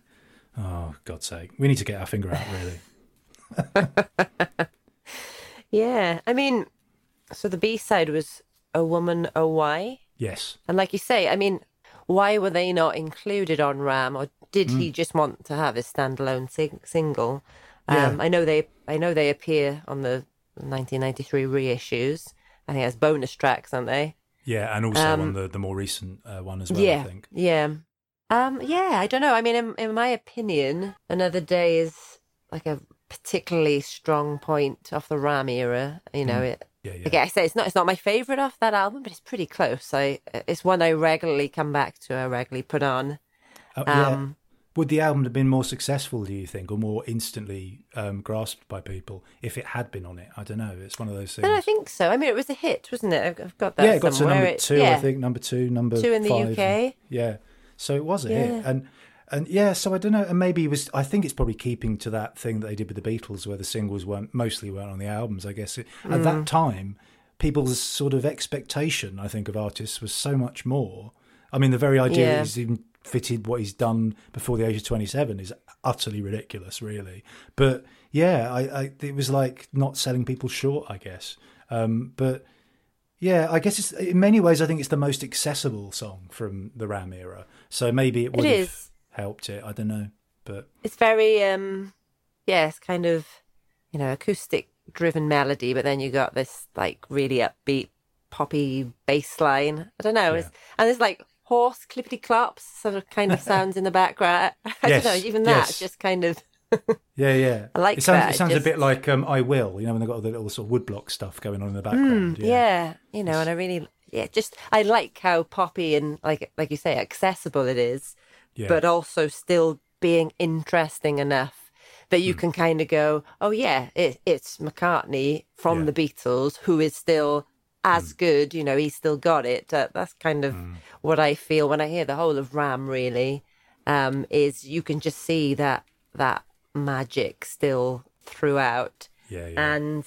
Speaker 1: Oh, God's sake. We need to get our finger out, really.
Speaker 2: Yeah. I mean, so the B side was A Woman, Oh Why?
Speaker 1: Yes.
Speaker 2: And like you say, I mean, why were they not included on Ram, or did he
Speaker 1: Mm.
Speaker 2: just want to have his standalone sing- single?
Speaker 1: Yeah.
Speaker 2: Um, I know they, I know they appear on the 1993 reissues. I think as bonus tracks, aren't they?
Speaker 1: Yeah, and also
Speaker 2: Um,
Speaker 1: on the, the more recent uh, one as well,
Speaker 2: Yeah, I
Speaker 1: think.
Speaker 2: yeah, um, yeah. I don't know. I mean, in, in my opinion, Another Day is like a particularly strong point off the Ram era. You know, it,
Speaker 1: Yeah, yeah.
Speaker 2: Like I say, it's not it's not my favorite off that album, but it's pretty close. I it's one I regularly come back to. I regularly put on.
Speaker 1: Uh, yeah. Would the album have been more successful, do you think, or more instantly um, grasped by people if it had been on it? I don't know. It's one of those things.
Speaker 2: I don't think so. I mean, it was a hit, wasn't it? I've- got that.
Speaker 1: yeah, it got to
Speaker 2: somewhere.
Speaker 1: number
Speaker 2: It-
Speaker 1: two,
Speaker 2: yeah.
Speaker 1: I think. Number two, number
Speaker 2: Two in the. UK.
Speaker 1: Yeah. So it was a
Speaker 2: Yeah.
Speaker 1: hit. And and yeah, so I don't know. And maybe it was I think it's probably keeping to that thing that they did with the Beatles where the singles weren't mostly weren't on the albums, I guess. At
Speaker 2: Mm.
Speaker 1: that time, people's sort of expectation, I think, of artists was so much more. I mean, the very idea
Speaker 2: Yeah.
Speaker 1: that he's even fitted what he's done before the age of 27 is utterly ridiculous, really. But yeah, I, I it was like not selling people short, I guess. Um, but yeah, I guess it's in many ways. I think it's the most accessible song from the Ram era. So maybe it would have helped it. I don't know, but
Speaker 2: It's very um, yeah, it's kind of you know acoustic driven melody, but then you got this like really upbeat poppy bass line. I don't know, it's, and there's like horse clippity clops sort of kind of sounds in the background. I
Speaker 1: Yes,
Speaker 2: don't know, even that
Speaker 1: yes.
Speaker 2: just kind of
Speaker 1: yeah, yeah.
Speaker 2: I like
Speaker 1: it. Sounds,
Speaker 2: that,
Speaker 1: it sounds
Speaker 2: just-
Speaker 1: a bit like um, "I Will." You know, when they have got all the little sort of woodblock stuff going on in the
Speaker 2: Mm,
Speaker 1: background.
Speaker 2: yeah. you know, and I really, yeah, just I like how poppy and like like you say, accessible it is,
Speaker 1: Yeah.
Speaker 2: but also still being interesting enough that
Speaker 1: Hmm.
Speaker 2: you can kind of go, oh yeah, it, it's McCartney from
Speaker 1: Yeah.
Speaker 2: the Beatles who is still as
Speaker 1: Hmm.
Speaker 2: good. You know, he's still got it. Uh, that's kind of what I feel when I hear the whole of Ram. Really, um, is you can just see that that magic still throughout
Speaker 1: yeah, yeah.
Speaker 2: and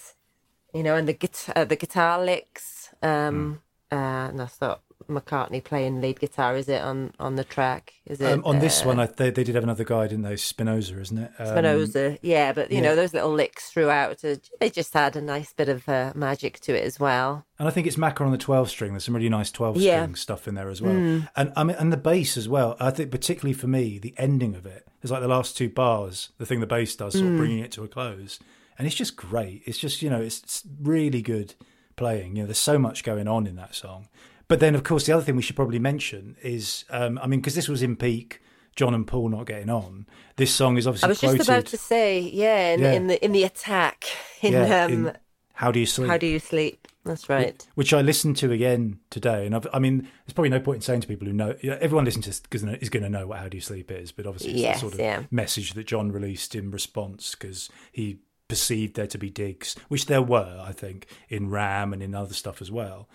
Speaker 2: you know, and the guitar, the guitar licks. Um,
Speaker 1: Hmm.
Speaker 2: uh, and I not McCartney playing lead guitar, is it on on the track? Is it
Speaker 1: Um, on this
Speaker 2: uh,
Speaker 1: one, I, they, they did have another guy, didn't they? Spinozza, isn't it? Um,
Speaker 2: Spinozza? yeah, but you
Speaker 1: yeah.
Speaker 2: know those little licks throughout. Uh, they just had a nice bit of uh, magic to it as well.
Speaker 1: And I think it's Macca on the 12 string. There's some really nice 12
Speaker 2: Yeah.
Speaker 1: string stuff in there as well. And I mean, and the bass as well. I think particularly for me, the ending of it is like the last two bars, the thing the bass does, sort of bringing it to a close. And it's just great. It's just, you know, it's really good playing. You know, there's so much going on in that song. But then, of course, the other thing we should probably mention is, um, I mean, because this was in peak, John and Paul not getting on. This song is obviously
Speaker 2: I was
Speaker 1: quoted.
Speaker 2: just about to say, yeah, in,
Speaker 1: Yeah.
Speaker 2: in the in the attack in,
Speaker 1: yeah,
Speaker 2: um,
Speaker 1: in How Do You Sleep?
Speaker 2: how do you sleep? That's right.
Speaker 1: which I listened to again today. And I've, I mean, there's probably no point in saying to people who know, you know, everyone listening to this because is going to know what How Do You Sleep is, but obviously it's
Speaker 2: Yes,
Speaker 1: the sort of
Speaker 2: yeah.
Speaker 1: message that John released in response because he perceived there to be digs, which there were, I think, in Ram and in other stuff as well.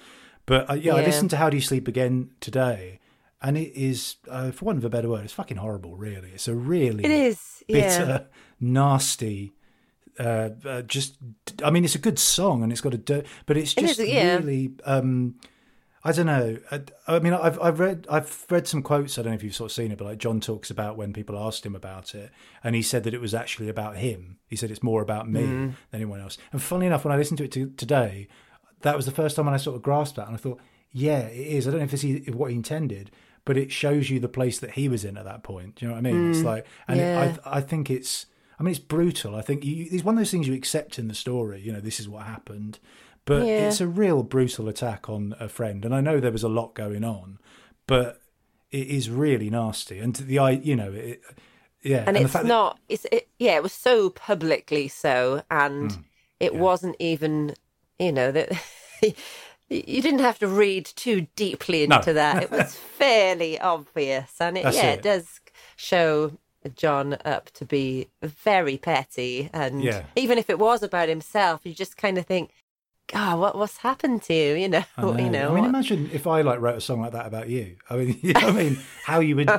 Speaker 1: But uh, yeah, I listened to How Do You Sleep again today, and it is, uh, for want of a better word, it's fucking horrible. Really, it's a really
Speaker 2: It is, yeah.
Speaker 1: bitter, nasty. Uh, uh, just, I mean, it's a good song and it's got a, dirt, but it's just
Speaker 2: is, yeah.
Speaker 1: really. Um, I don't know. I, I mean, I've I've read I've read some quotes. I don't know if you've sort of seen it, but like John talks about when people asked him about it, and he said that it was actually about him. He said it's more about me
Speaker 2: Mm-hmm.
Speaker 1: than anyone else. And funnily enough, when I listened to it to, today, that was the first time when I sort of grasped that, and I thought, yeah, it is. I don't know if this is what he intended, but it shows you the place that he was in at that point. Do you know what I mean? it's like, and
Speaker 2: Mm, yeah.
Speaker 1: it, I I think it's. I mean, it's brutal. I think you, it's one of those things you accept in the story. You know, this is what happened, but
Speaker 2: Yeah.
Speaker 1: it's a real brutal attack on a friend. And I know there was a lot going on, but it is really nasty. And the I, you know, it, yeah,
Speaker 2: and,
Speaker 1: the
Speaker 2: it's
Speaker 1: fact that-
Speaker 2: not it's it, yeah it was so publicly so and
Speaker 1: Mm,
Speaker 2: it wasn't even you know that you didn't have to read too deeply
Speaker 1: No.
Speaker 2: into that it was fairly obvious and it
Speaker 1: That's
Speaker 2: yeah
Speaker 1: it.
Speaker 2: it does show john up to be very petty and
Speaker 1: Yeah.
Speaker 2: even if it was about himself you just kind of think god what what's happened to you you know,
Speaker 1: know.
Speaker 2: you know
Speaker 1: I mean,
Speaker 2: what-
Speaker 1: imagine if I like wrote a song like that about you. I mean, you know I mean, how you would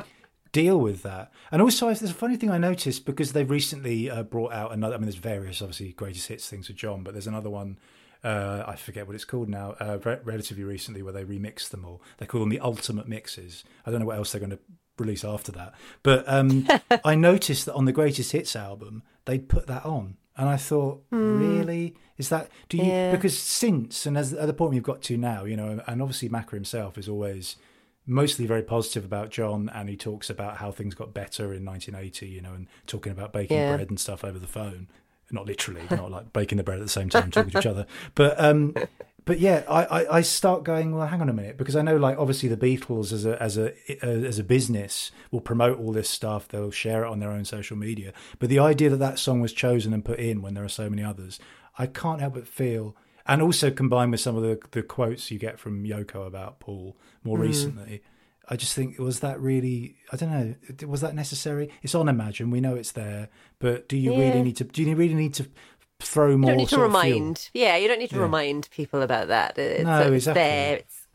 Speaker 1: deal with that. And also, there's a funny thing I noticed because they've recently uh, brought out another. I mean, there's various obviously greatest hits things with John, but there's another one. Uh, I forget what it's called now. Uh, re- relatively recently, where they remixed them all. They call them the ultimate mixes. I don't know what else they're going to release after that. But um, I noticed that on the greatest hits album, they'd put that on, and I thought, really, is that? Do you?
Speaker 2: Yeah.
Speaker 1: Because since and as at the point we've got to now, you know, and obviously Macca himself is always mostly very positive about John, and he talks about how things got better in 1980, you know, and talking about baking
Speaker 2: Yeah.
Speaker 1: bread and stuff over the phone. Not literally, not like baking the bread at the same time talking to each other, but um, but yeah, I, I, I start going. Well, hang on a minute, because I know, like, obviously, the Beatles as a as a as a business will promote all this stuff. They'll share it on their own social media. But the idea that that song was chosen and put in when there are so many others, I can't help but feel. And also combined with some of the the quotes you get from Yoko about Paul more recently, I just think was that really? I don't know. Was that necessary? It's on Imagine. We know it's there, but do you
Speaker 2: Yeah.
Speaker 1: really need to? Do you really need to throw more?
Speaker 2: you don't need to
Speaker 1: fuel?
Speaker 2: remind yeah you don't need to
Speaker 1: Yeah.
Speaker 2: remind people about that it's,
Speaker 1: No,
Speaker 2: it's
Speaker 1: exactly.
Speaker 2: there it's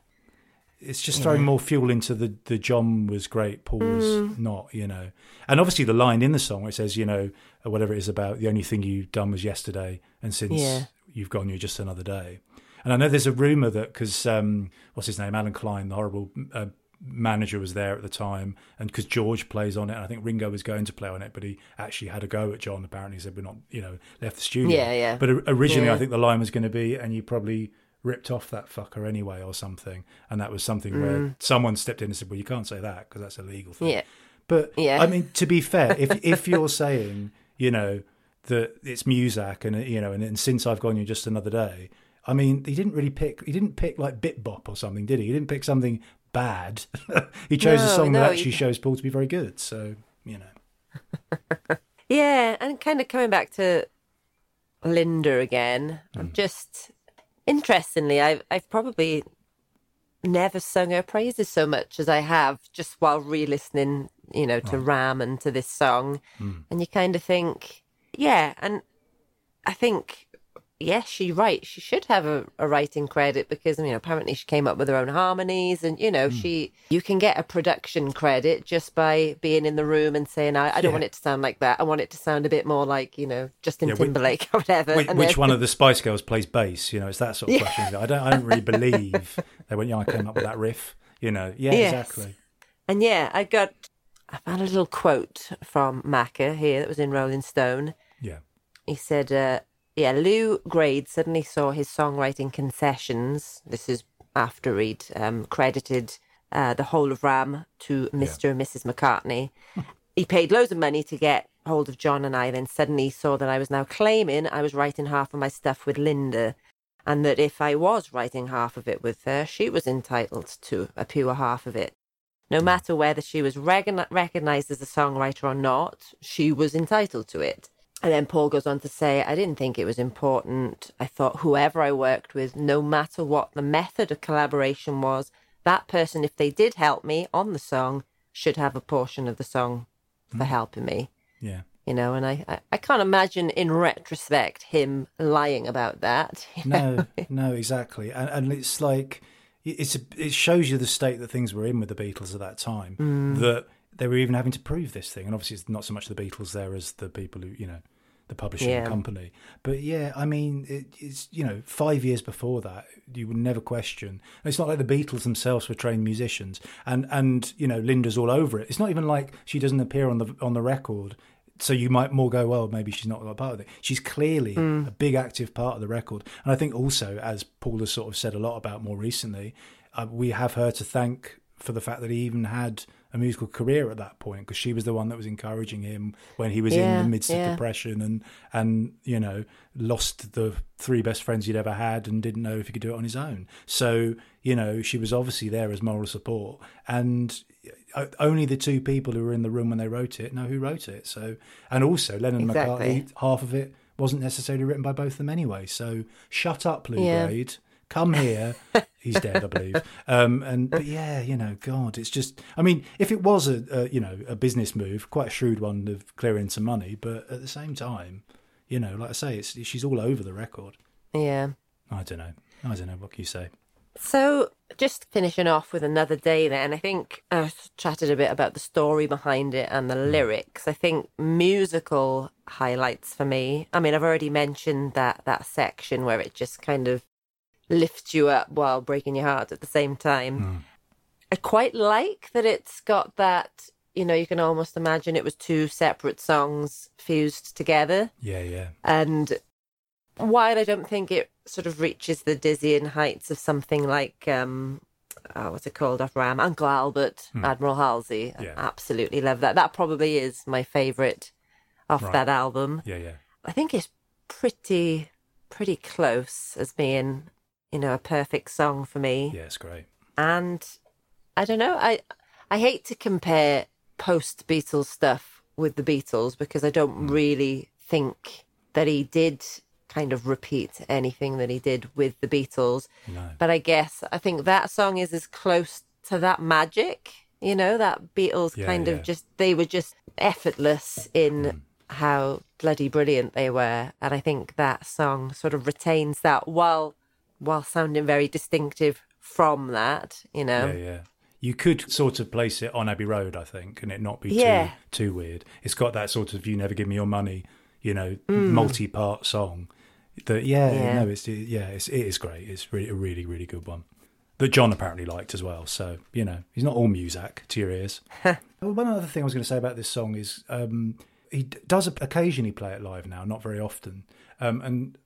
Speaker 1: it's just throwing more fuel into the the John was great, Paul's
Speaker 2: Mm.
Speaker 1: not, you know. And obviously the line in the song where it says, you know, whatever it is about the only thing you've done was yesterday, and since
Speaker 2: Yeah.
Speaker 1: you've gone, you're just another day. And I know there's a rumor that because um, what's his name, Allen Klein, the horrible uh, manager, was there at the time, and because George plays on it, and I think Ringo was going to play on it, but he actually had a go at John. Apparently, he said we're not, you know, left the studio.
Speaker 2: Yeah, yeah.
Speaker 1: But originally, I think the line was going to be, and you probably ripped off that fucker anyway or something and that was something where someone stepped in and said well you can't say that because that's a legal thing
Speaker 2: Mm. Yeah.
Speaker 1: but
Speaker 2: Yeah.
Speaker 1: i mean to be fair if if you're saying you know that it's Muzak and you know and, and since i've gone you're just another day i mean he didn't really pick he didn't pick like bit bop or something did he he didn't pick something bad. He chose a song
Speaker 2: no,
Speaker 1: that actually shows paul to be very good so you know.
Speaker 2: Yeah, and kind of coming back to Linda again, I'm mm. just interestingly, I've I've probably never sung her praises so much as I have just while re-listening, you know, to Ram and to this song, hmm. and you kind of think, yeah, and I think. Yes, she right. She should have a, a writing credit because, you know, apparently she came up with her own harmonies and, you know, she, you can get a production credit just by being in the room and saying, I, I don't
Speaker 1: Yeah.
Speaker 2: want it to sound like that. I want it to sound a bit more like, you know, Justin
Speaker 1: Yeah, which-
Speaker 2: Timberlake or whatever.
Speaker 1: which, which one of the Spice Girls plays bass? You know, it's that sort of question. I don't, I don't really believe they went. Yeah, I came up with that riff. You know, yeah,
Speaker 2: Yes.
Speaker 1: exactly.
Speaker 2: And yeah, I got, I found a little quote from Macca here that was in Rolling Stone.
Speaker 1: Yeah,
Speaker 2: He said, uh, yeah, Lew Grade suddenly saw his songwriting concessions. This is after he'd um, credited uh, the whole of Ram to Mr. and Mrs. McCartney. he paid loads of money to get hold of John and I, then suddenly saw that I was now claiming I was writing half of my stuff with Linda. And that if I was writing half of it with her, she was entitled to a pure half of it. No matter whether she was recogni- recognized as a songwriter or not, she was entitled to it. And then Paul goes on to say, I didn't think it was important. I thought whoever I worked with, no matter what the method of collaboration was, that person, if they did help me on the song, should have a portion of the song for helping me.
Speaker 1: yeah.
Speaker 2: You know, and I, I, I can't imagine in retrospect him lying about that. know?
Speaker 1: No, no, exactly. And, and it's like it's a, it shows you the state that things were in with the Beatles at that time.
Speaker 2: Mm.
Speaker 1: That they were even having to prove this thing, and obviously it's not so much the Beatles there as the people who you know, the publishing
Speaker 2: Yeah.
Speaker 1: company. But yeah, I mean, it, it's you know, five years before that, you would never question. It's not like the Beatles themselves were trained musicians, and and you know, Linda's all over it. It's not even like she doesn't appear on the on the record. So you might more go, well, maybe she's not a part of it. She's clearly a big active part of the record, and I think also, as Paul has sort of said a lot about more recently, uh, we have her to thank for the fact that he even had a musical career at that point because she was the one that was encouraging him when he was
Speaker 2: Yeah,
Speaker 1: in the midst
Speaker 2: yeah.
Speaker 1: of depression and and you know lost the three best friends he'd ever had and didn't know if he could do it on his own. So you know she was obviously there as moral support and. Uh, only the two people who were in the room when they wrote it know who wrote it. So, and also Lennon
Speaker 2: Exactly.
Speaker 1: McCartney, half of it wasn't necessarily written by both of them anyway. So, shut up, Lew
Speaker 2: Yeah.
Speaker 1: Grade. Come here. He's dead, I believe. Um, and but yeah, you know, God, it's just. I mean, if it was a, a you know a business move, quite a shrewd one of clearing some money, but at the same time, you know, like I say, it's she's all over the record.
Speaker 2: Yeah.
Speaker 1: I don't know. I don't know. What can you say?
Speaker 2: So, just finishing off with another day, then I think I chatted a bit about the story behind it and the lyrics. I think musical highlights for me. I mean, I've already mentioned that that section where it just kind of lifts you up while breaking your heart at the same time. I quite like that it's got that. You know, you can almost imagine it was two separate songs fused together.
Speaker 1: Yeah, yeah,
Speaker 2: And while I don't think it sort of reaches the dizzying heights of something like um oh, what's it called off Ram, Uncle Albert, Admiral Halsey. I
Speaker 1: Hmm.
Speaker 2: Absolutely love that. That probably is my favourite off
Speaker 1: Right.
Speaker 2: that album.
Speaker 1: yeah, yeah.
Speaker 2: I think it's pretty pretty close as being, you know, a perfect song for me.
Speaker 1: Yeah, it's great.
Speaker 2: And I don't know, I I hate to compare post Beatles stuff with the Beatles because I don't mm. really think that he did kind of repeat anything that he did with the Beatles.
Speaker 1: No.
Speaker 2: But I guess I think that song is as close to that magic, you know, that Beatles
Speaker 1: Yeah,
Speaker 2: kind
Speaker 1: yeah.
Speaker 2: of just they were just effortless in mm. how bloody brilliant they were. And I think that song sort of retains that while while sounding very distinctive from that, you know.
Speaker 1: Yeah, yeah. You could sort of place it on Abbey Road, I think, and it not be
Speaker 2: Yeah.
Speaker 1: too too weird. It's got that sort of "You Never Give Me Your Money," you know,
Speaker 2: Mm.
Speaker 1: multi-part song. That yeah,
Speaker 2: Yeah.
Speaker 1: no, it's yeah, it's, it is great. It's really a really really good one that John apparently liked as well. So you know, he's not all Muzak to your ears. One other thing I was going to say about this song is um, he does occasionally play it live now, not very often, um, and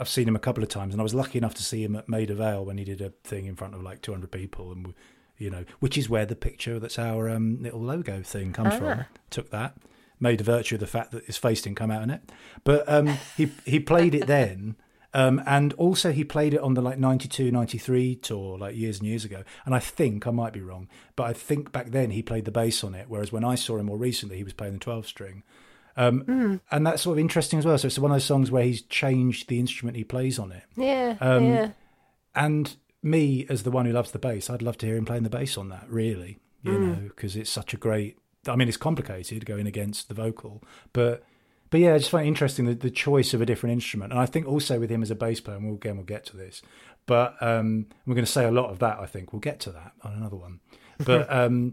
Speaker 1: I've seen him a couple of times, and I was lucky enough to see him at Maida Vale when he did a thing in front of like 200 people, and you know, which is where the picture that's our um, little logo thing comes from. Took that, made a virtue of the fact that his face didn't come out in it, but um, he he played it then. Um, and also he played it on the like 92 93 tour like years and years ago and i think i might be wrong but i think back then he played the bass on it whereas when i saw him more recently he was playing the 12 string um, and that's sort of interesting as well. So it's one of those songs where he's changed the instrument he plays on it.
Speaker 2: Yeah,
Speaker 1: Um,
Speaker 2: yeah.
Speaker 1: and me as the one who loves the bass i'd love to hear him playing the bass on that really you know because it's such a great i mean it's complicated going against the vocal but but yeah i just find it interesting the, the choice of a different instrument. And i think also with him as a bass player and we'll again we'll get to this but um we're going to say a lot of that i think. We'll get to that on another one. But um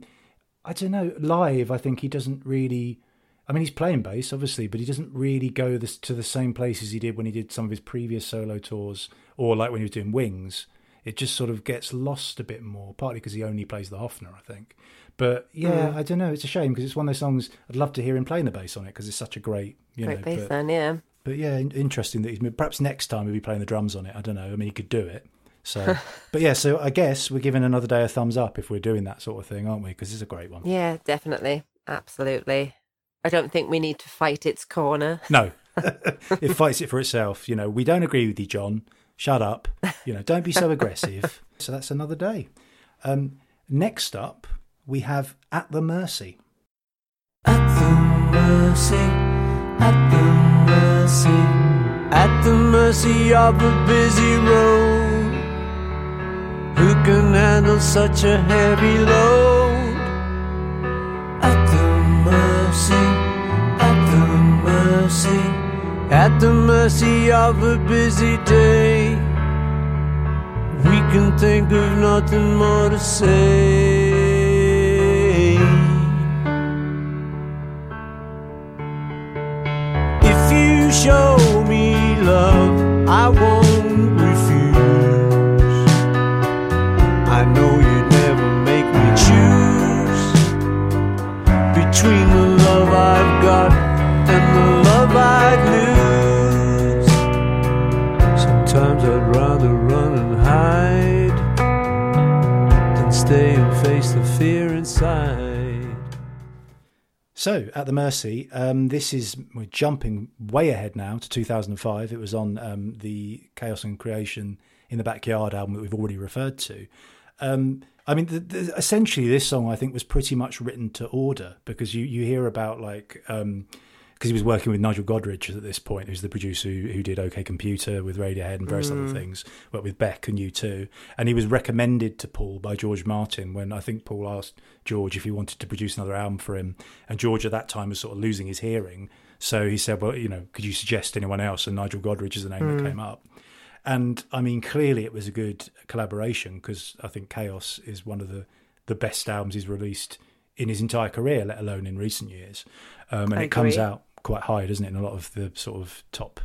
Speaker 1: i don't know live i think he doesn't really I mean, he's playing bass, obviously, but he doesn't really go this, to the same places he did when he did some of his previous solo tours, or like when he was doing Wings. It just sort of gets lost a bit more, partly because he only plays the Hofner, I think. But yeah, I don't know. It's a shame because it's one of those songs I'd love to hear him playing the bass on it because it's such a great, you
Speaker 2: Great
Speaker 1: know.
Speaker 2: bass
Speaker 1: but,
Speaker 2: then, yeah.
Speaker 1: but yeah, in- interesting that he's perhaps next time he'll be playing the drums on it. I don't know. I mean, he could do it. So, but yeah, so I guess we're giving another day a thumbs up if we're doing that sort of thing, aren't we? Because it's a great one.
Speaker 2: Yeah, definitely. Absolutely. I don't think we need to fight its corner.
Speaker 1: No, it fights it for itself. You know, we don't agree with you, John. Shut up. You know, don't be so aggressive. So that's another day. Um, next up, we have At the Mercy.
Speaker 3: At the mercy, at the mercy, at the mercy of a busy road. Who can handle such a heavy load? Mercy, at the mercy of a busy day. We can think of nothing more to say. If you show me love, I won't rather run and hide than stay and face the fear inside.
Speaker 1: So, at the Mercy, um, this is we're jumping way ahead now to 2005. It was on um, the Chaos and Creation in the Backyard album that we've already referred to. Um, I mean, the, the, essentially, this song I think was pretty much written to order because you you hear about like um, because he was working with Nigel Godrich at this point, who's the producer who, who did OK Computer with Radiohead and various mm. other things, worked with Beck and U2. And he was recommended to Paul by George Martin when I think Paul asked George if he wanted to produce another album for him. And George at that time was sort of losing his hearing. So he said, well, you know, could you suggest anyone else? And Nigel Godrich is the name mm. that came up. And I mean, clearly it was a good collaboration because I think Chaos is one of the, the best albums he's released in his entire career, let alone in recent years. Um, and I it agree. comes out quite high, doesn't it, in a lot of the sort of top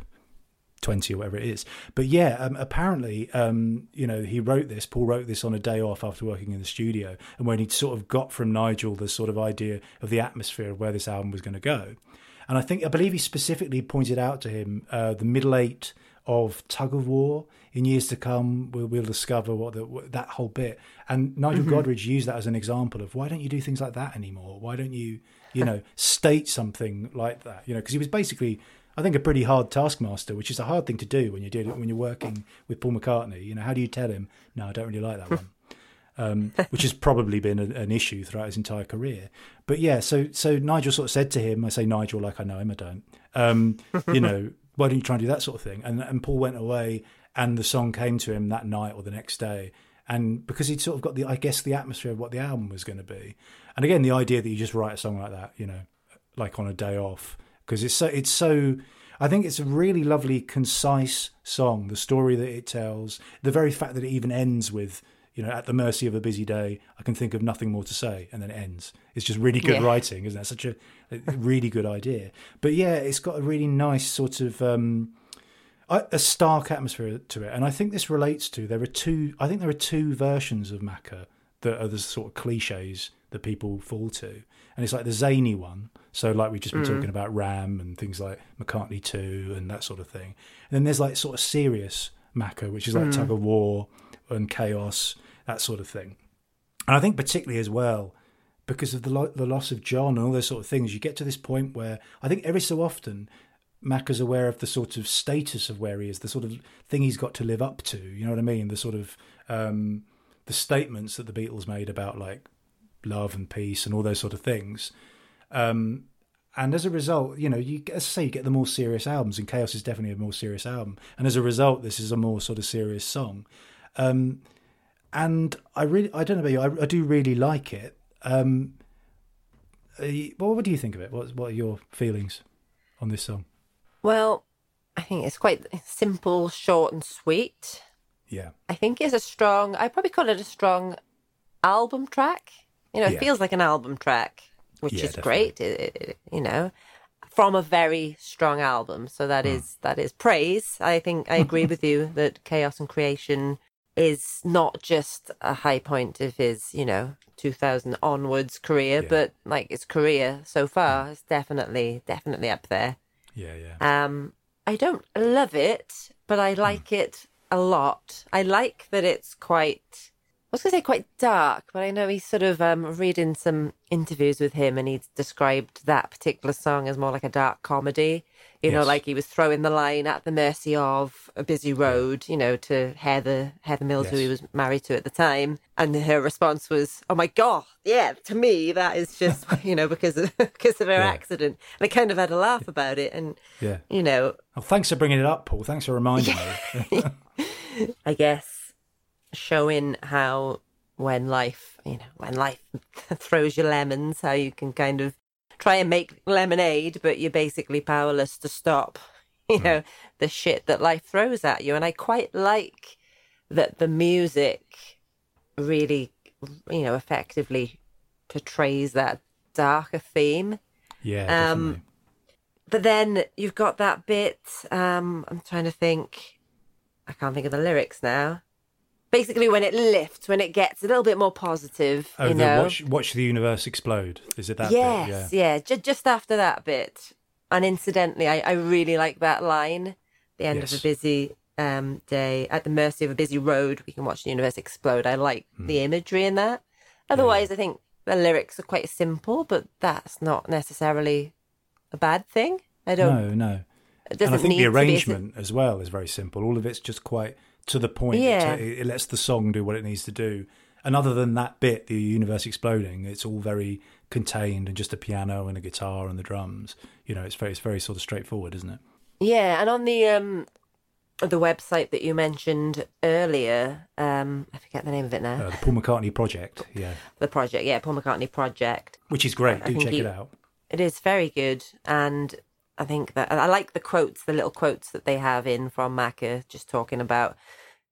Speaker 1: 20 or whatever it is. But yeah, um, apparently, um, you know, he wrote this, Paul wrote this on a day off after working in the studio. And when he sort of got from Nigel the sort of idea of the atmosphere of where this album was going to go. And I think, I believe he specifically pointed out to him uh, the middle eight of tug of war in years to come we'll, we'll discover what, the, what that whole bit and nigel mm-hmm. godrich used that as an example of why don't you do things like that anymore why don't you you know, state something like that. You know, because he was basically, I think, a pretty hard taskmaster, which is a hard thing to do when you're doing when you're working with Paul McCartney. You know, how do you tell him, no, I don't really like that one. Um, which has probably been a, an issue throughout his entire career. But yeah, so so Nigel sort of said to him, I say Nigel like I know him, I don't. Um, you know, why don't you try and do that sort of thing? And and Paul went away, and the song came to him that night or the next day, and because he'd sort of got the I guess the atmosphere of what the album was going to be, and again the idea that you just write a song like that, you know, like on a day off, because it's so it's so. I think it's a really lovely, concise song. The story that it tells, the very fact that it even ends with, you know, at the mercy of a busy day, I can think of nothing more to say, and then it ends. It's just really good yeah. writing, isn't that Such a, a, really good idea. But yeah, it's got a really nice sort of. Um, a stark atmosphere to it, and I think this relates to there are two. I think there are two versions of Macca that are the sort of cliches that people fall to, and it's like the zany one. So like we've just been mm. talking about Ram and things like McCartney II and that sort of thing. And then there's like sort of serious Macca, which is like mm. tug of war and chaos, that sort of thing. And I think particularly as well because of the lo- the loss of John and all those sort of things, you get to this point where I think every so often Mac is aware of the sort of status of where he is, the sort of thing he's got to live up to. You know what I mean? The sort of um, the statements that the Beatles made about like love and peace and all those sort of things. Um, and as a result, you know, you as I say, you get the more serious albums, and Chaos is definitely a more serious album. And as a result, this is a more sort of serious song. Um, and I really, I don't know about you, I, I do really like it. Um, uh, well, what do you think of it? What, what are your feelings on this song?
Speaker 2: Well, I think it's quite simple, short, and sweet.
Speaker 1: Yeah.
Speaker 2: I think it's a strong, I'd probably call it a strong album track. You know, it yeah. feels like an album track, which yeah, is definitely. great, it, it, you know, from a very strong album. So that mm. is that is praise. I think I agree with you that Chaos and Creation is not just a high point of his, you know, 2000 onwards career, yeah. but like his career so far is definitely, definitely up there.
Speaker 1: Yeah, yeah.
Speaker 2: Um, I don't love it, but I hmm. like mm. it a lot. I like that it's quite. I was going to say quite dark, but I know he's sort of um, reading some interviews with him, and he's described that particular song as more like a dark comedy. You yes. know, like he was throwing the line at the mercy of a busy road, you know, to Heather Heather Mills, yes. who he was married to at the time, and her response was, "Oh my god, yeah." To me, that is just you know because of because of her yeah. accident, and I kind of had a laugh about it, and yeah, you know.
Speaker 1: Well, thanks for bringing it up, Paul. Thanks for reminding
Speaker 2: me. I guess showing how when life, you know, when life throws you lemons, how you can kind of try and make lemonade, but you're basically powerless to stop, you know, the shit that life throws at you. And I quite like that the music really, you know, effectively portrays that darker theme.
Speaker 1: Yeah. Um,
Speaker 2: but then you've got that bit. Um, I'm trying to think. I can't think of the lyrics now basically when it lifts, when it gets a little bit more positive. Oh, you know?
Speaker 1: watch, watch the universe explode. Is it that?
Speaker 2: Yes,
Speaker 1: bit? yeah,
Speaker 2: yeah. J- just after that bit, and incidentally, I, I really like that line. The end yes. of a busy um, day, at the mercy of a busy road, we can watch the universe explode. I like mm. the imagery in that. Otherwise, I think the lyrics are quite simple, but that's not necessarily a bad thing. I don't.
Speaker 1: No, no.
Speaker 2: It doesn't
Speaker 1: And I think the
Speaker 2: be a-
Speaker 1: arrangement as well is very simple. All of it's just quite to the point.
Speaker 2: Yeah.
Speaker 1: It, it lets the song do what it needs to do. And other than that bit, the universe exploding, it's all very contained and just a piano and a guitar and the drums. You know, it's very, it's very sort of straightforward, isn't it?
Speaker 2: Yeah, and on the um the website that you mentioned earlier, um I forget the name of it now.
Speaker 1: Uh, the Paul McCartney project, yeah,
Speaker 2: the project, yeah, Paul McCartney project.
Speaker 1: which is great.
Speaker 2: I
Speaker 1: Do check
Speaker 2: he-
Speaker 1: it out.
Speaker 2: It is very good, and I think that I like the quotes, the little quotes that they have in from Macca, just talking about,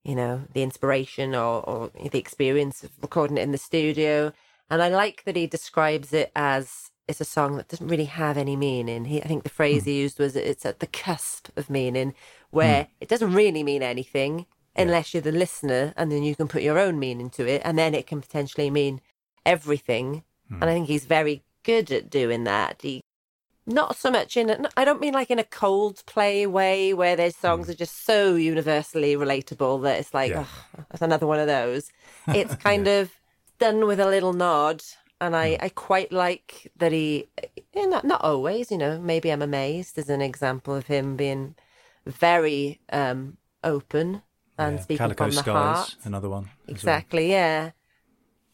Speaker 2: you know, the inspiration or, or the experience of recording it in the studio. And I like that he describes it as it's a song that doesn't really have any meaning. He, I think the phrase hmm. he used was it's at the cusp of meaning, hmm. where it doesn't really mean anything unless you're the listener, and then you can put your own meaning to it, and then it can potentially mean everything. Hmm. And I think he's very good at doing that. He not so much in a, I don't mean like in a Coldplay way where their songs are just so universally relatable that it's like
Speaker 1: Yeah.
Speaker 2: oh, that's another one of those. It's kind of done with a little nod, and I I quite like that he eh, not not always, you know. Maybe I'm amazed as an example of him being very um open and
Speaker 1: Yeah.
Speaker 2: speaking
Speaker 1: Calico
Speaker 2: from the
Speaker 1: Skies,
Speaker 2: heart.
Speaker 1: another one. as well.
Speaker 2: Exactly, yeah.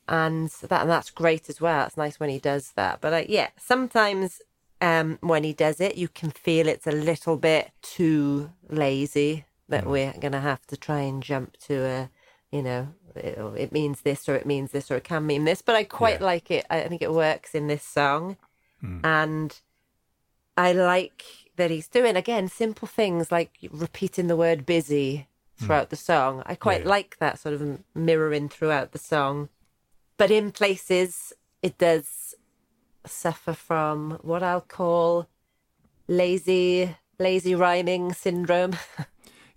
Speaker 2: And that and that's great as well. It's nice when he does that. But uh, yeah, sometimes um, when he does it, you can feel it's a little bit too lazy that
Speaker 1: Mm.
Speaker 2: we're going to have to try and jump to a, you know, it, it means this or it means this or it can mean this. But I quite
Speaker 1: Yeah.
Speaker 2: like it. I think it works in this song.
Speaker 1: Mm.
Speaker 2: And I like that he's doing again simple things like repeating the word busy throughout the song. I quite
Speaker 1: yeah.
Speaker 2: like that sort of mirroring throughout the song. But in places it does suffer from what I'll call lazy lazy rhyming syndrome.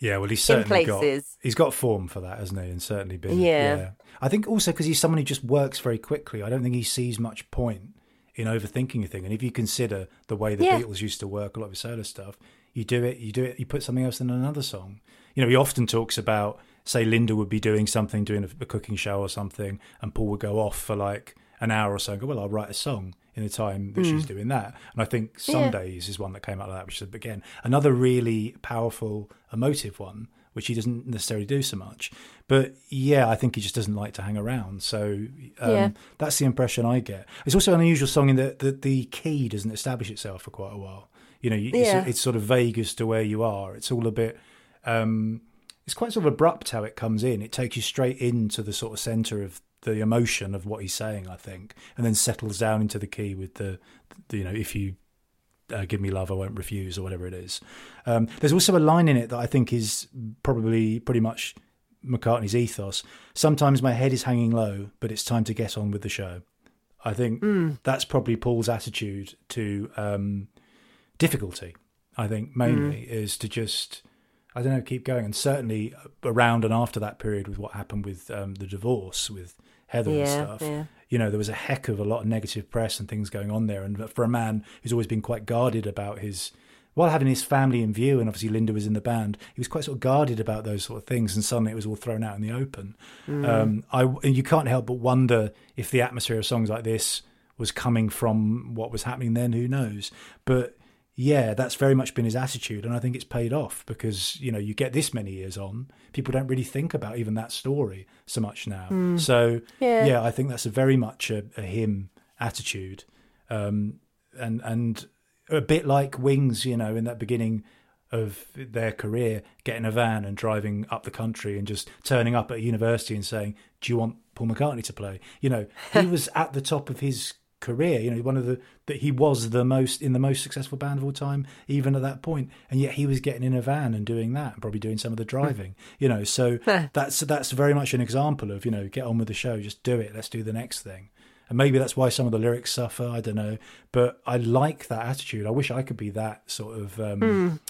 Speaker 1: Yeah, well, he's certainly got he's got form for that, hasn't he? And certainly been.
Speaker 2: Yeah.
Speaker 1: I think also because he's someone who just works very quickly. I don't think he sees much point in overthinking a thing. And if you consider the way the
Speaker 2: Yeah.
Speaker 1: Beatles used to work, a lot of his solo stuff, you do it, you do it, you put something else in another song. You know, he often talks about, say, Linda would be doing something, doing a, a cooking show or something, and Paul would go off for like an hour or so and go, well, I'll write a song in the time that she's doing that. And I think
Speaker 2: Hmm. Yeah.
Speaker 1: Is one that came out of that, which is, again, another really powerful, emotive one, which he doesn't necessarily do so much. But yeah, I think he just doesn't like to hang around. So um,
Speaker 2: Yeah.
Speaker 1: that's the impression I get. It's also an unusual song in that the, the key doesn't establish itself for quite a while. You know,
Speaker 2: Yeah.
Speaker 1: it's, it's sort of vague as to where you are. It's all a bit. Um, it's quite sort of abrupt how it comes in. It takes you straight into the sort of center of the emotion of what he's saying, I think, and then settles down into the key with the, the you know, if you uh, give me love, I won't refuse, or whatever it is. Um, there's also a line in it that I think is probably pretty much McCartney's ethos. Sometimes my head is hanging low, but it's time to get on with the show. I think that's probably Paul's attitude to um, difficulty. I think mainly is to just, I don't know, keep going. And certainly around and after that period with what happened with um, the divorce with Heather and stuff,
Speaker 2: yeah.
Speaker 1: you know, there was a heck of a lot of negative press and things going on there. And for a man who's always been quite guarded about his, while having his family in view, and obviously Linda was in the band, he was quite sort of guarded about those sort of things. And suddenly it was all thrown out in the open. Um, I, and you can't help but wonder if the atmosphere of songs like this was coming from what was happening then. Who knows? But yeah, that's very much been his attitude, and I think it's paid off because you know you get this many years on, people don't really think about even that story so much now. So
Speaker 2: Yeah.
Speaker 1: yeah, I think that's a very much a, a him attitude, um, and and a bit like Wings, you know, in that beginning of their career, getting a van and driving up the country and just turning up at a university and saying, "Do you want Paul McCartney to play?" You know, he was at the top of his career. You know, one of the that he was the most in the most successful band of all time, even at that point, and yet he was getting in a van and doing that, and probably doing some of the driving. you know, so that's that's very much an example of you know, get on with the show, just do it. Let's do the next thing. And maybe that's why some of the lyrics suffer. I don't know, but I like that attitude. I wish I could be that sort of um,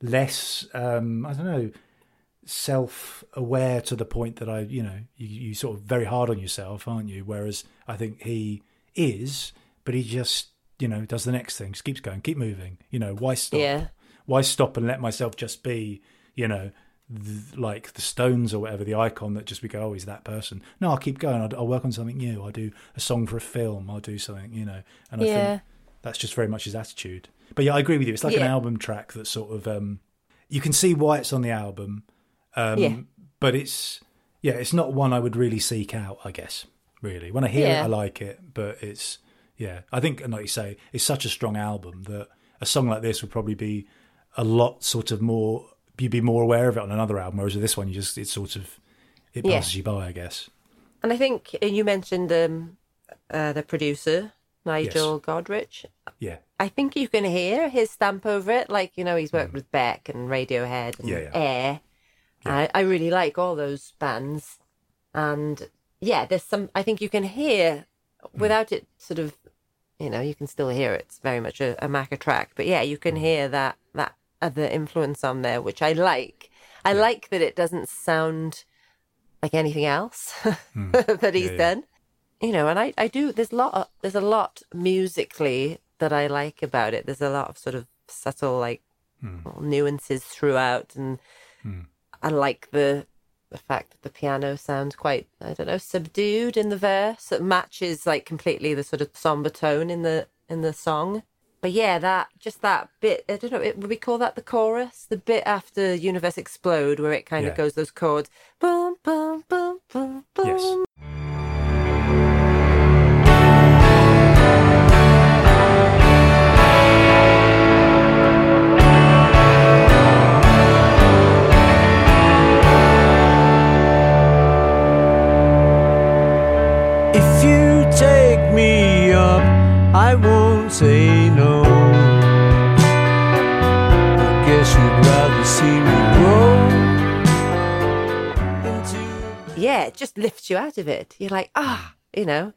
Speaker 1: less. Um, I don't know self-aware to the point that I, you know, you, you sort of very hard on yourself, aren't you? Whereas I think he is, but he just, you know, does the next thing, just keeps going, keep moving. You know, why stop?
Speaker 2: Yeah.
Speaker 1: Why stop and let myself just be, you know, th- like the Stones or whatever, the icon that just we go, oh, he's that person. No, I'll keep going. I'll, I'll work on something new. I'll do a song for a film. I'll do something, you know. And I
Speaker 2: Yeah.
Speaker 1: think that's just very much his attitude. But yeah, I agree with you. It's like an album track that sort of um, you can see why it's on the album, um,
Speaker 2: Yeah.
Speaker 1: but it's yeah, it's not one I would really seek out. I guess really when I hear
Speaker 2: Yeah.
Speaker 1: it, I like it, but it's yeah, I think and like you say, it's such a strong album that a song like this would probably be a lot sort of more you'd be more aware of it on another album, whereas with this one you just it's sort of it
Speaker 2: Yeah.
Speaker 1: passes you by, I guess.
Speaker 2: And I think uh, you mentioned um, uh, the producer, Nigel Godrich.
Speaker 1: Yeah,
Speaker 2: I think you can hear his stamp over it. Like, you know, he's worked with Beck and Radiohead and
Speaker 1: Mm. Yeah, yeah.
Speaker 2: Air. I, I really like all those bands. And yeah, there's some, I think you can hear
Speaker 1: Mm.
Speaker 2: without it sort of, you know, you can still hear it. It's very much a, a Macca track. But yeah, you can
Speaker 1: Mm.
Speaker 2: hear that, that other influence on there, which I like. I like that it doesn't sound like anything else that he's
Speaker 1: Mm. Yeah, yeah.
Speaker 2: done you know, and I, I do. There's a lot. There's a lot musically that I like about it. There's a lot of sort of subtle like
Speaker 1: Hmm.
Speaker 2: little nuances throughout, and I like the the fact that the piano sounds quite I don't know subdued in the verse. It matches like completely the sort of somber tone in the in the song. But yeah, that just that bit. I don't know. It, would we call that the chorus? The bit after "Universe Explode," where it kind
Speaker 1: Yeah.
Speaker 2: of goes those chords. Boom, boom, boom, boom, boom.
Speaker 1: Yes.
Speaker 3: If you take me up, I won't say no. I guess you'd rather see me grow into.
Speaker 2: yeah, it just lifts you out of it. You're like, ah, you know,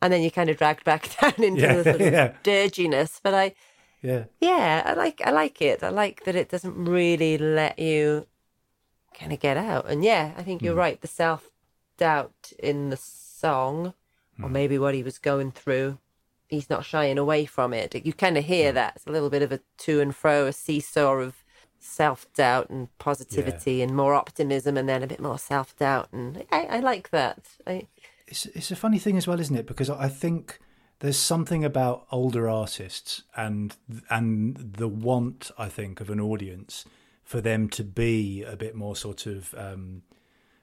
Speaker 2: and then you kind of dragged back down into
Speaker 1: Yeah,
Speaker 2: the sort of
Speaker 1: yeah.
Speaker 2: dirginess. But I,
Speaker 1: yeah,
Speaker 2: yeah, I like, I like it. I like that it doesn't really let you kind of get out. And yeah, I think you're
Speaker 1: Hmm.
Speaker 2: right. The self doubt in the song,
Speaker 1: Hmm.
Speaker 2: or maybe what he was going through, he's not shying away from it. You kind of
Speaker 1: Hmm.
Speaker 2: hear that. It's a little bit of a to and fro, a seesaw of self doubt and positivity and more optimism, and then a bit more self doubt. And I, I like that. I,
Speaker 1: it's it's a funny thing as well, isn't it? Because I think there's something about older artists and and the want I think of an audience for them to be a bit more sort of um,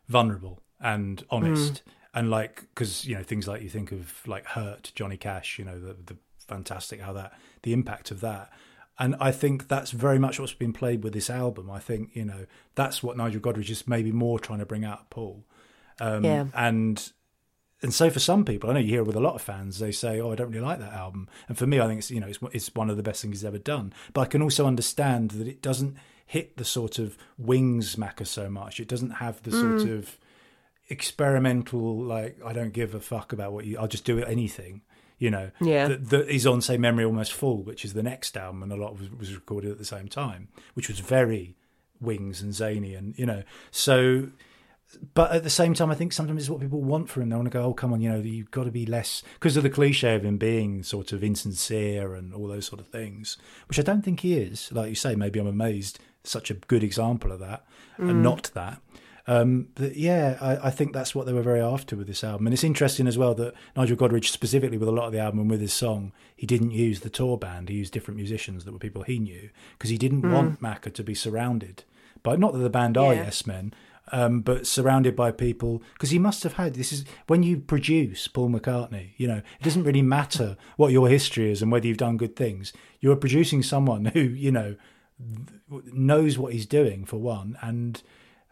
Speaker 1: vulnerable and honest and like because you know things like you think of like hurt Johnny Cash, you know the the fantastic how that the impact of that. And I think that's very much what's been played with this album. I think you know that's what Nigel Godrich is maybe more trying to bring out, Paul. Um,
Speaker 2: Yeah.
Speaker 1: And and so for some people, I know you hear it with a lot of fans, they say, "Oh, I don't really like that album." And for me, I think it's you know it's it's one of the best things he's ever done. But I can also understand that it doesn't hit the sort of wings Macca so much. It doesn't have the sort of experimental like I don't give a fuck about what you. I'll just do anything. You know,
Speaker 2: Yeah.
Speaker 1: That, that is on say "Memory Almost Full," which is the next album, and a lot was, was recorded at the same time, which was very wings and zany, and you know, so but at the same time, I think sometimes it's what people want from him. They want to go, "Oh, come on, you know, you've got to be less," because of the cliche of him being sort of insincere and all those sort of things, which I don't think he is. Like you say, maybe I'm amazed. Such a good example of that, and mm. not that. Um, but yeah, I, I think that's what they were very after with this album, and it's interesting as well that Nigel Godrich, specifically with a lot of the album and with his song, he didn't use the tour band. He used different musicians that were people he knew because he didn't want Macca to be surrounded by not that the band are
Speaker 2: Yeah.
Speaker 1: yes men, um, but surrounded by people because he must have had this is when you produce Paul McCartney. You know, it doesn't really matter what your history is and whether you've done good things. You're producing someone who you know knows what he's doing for one, and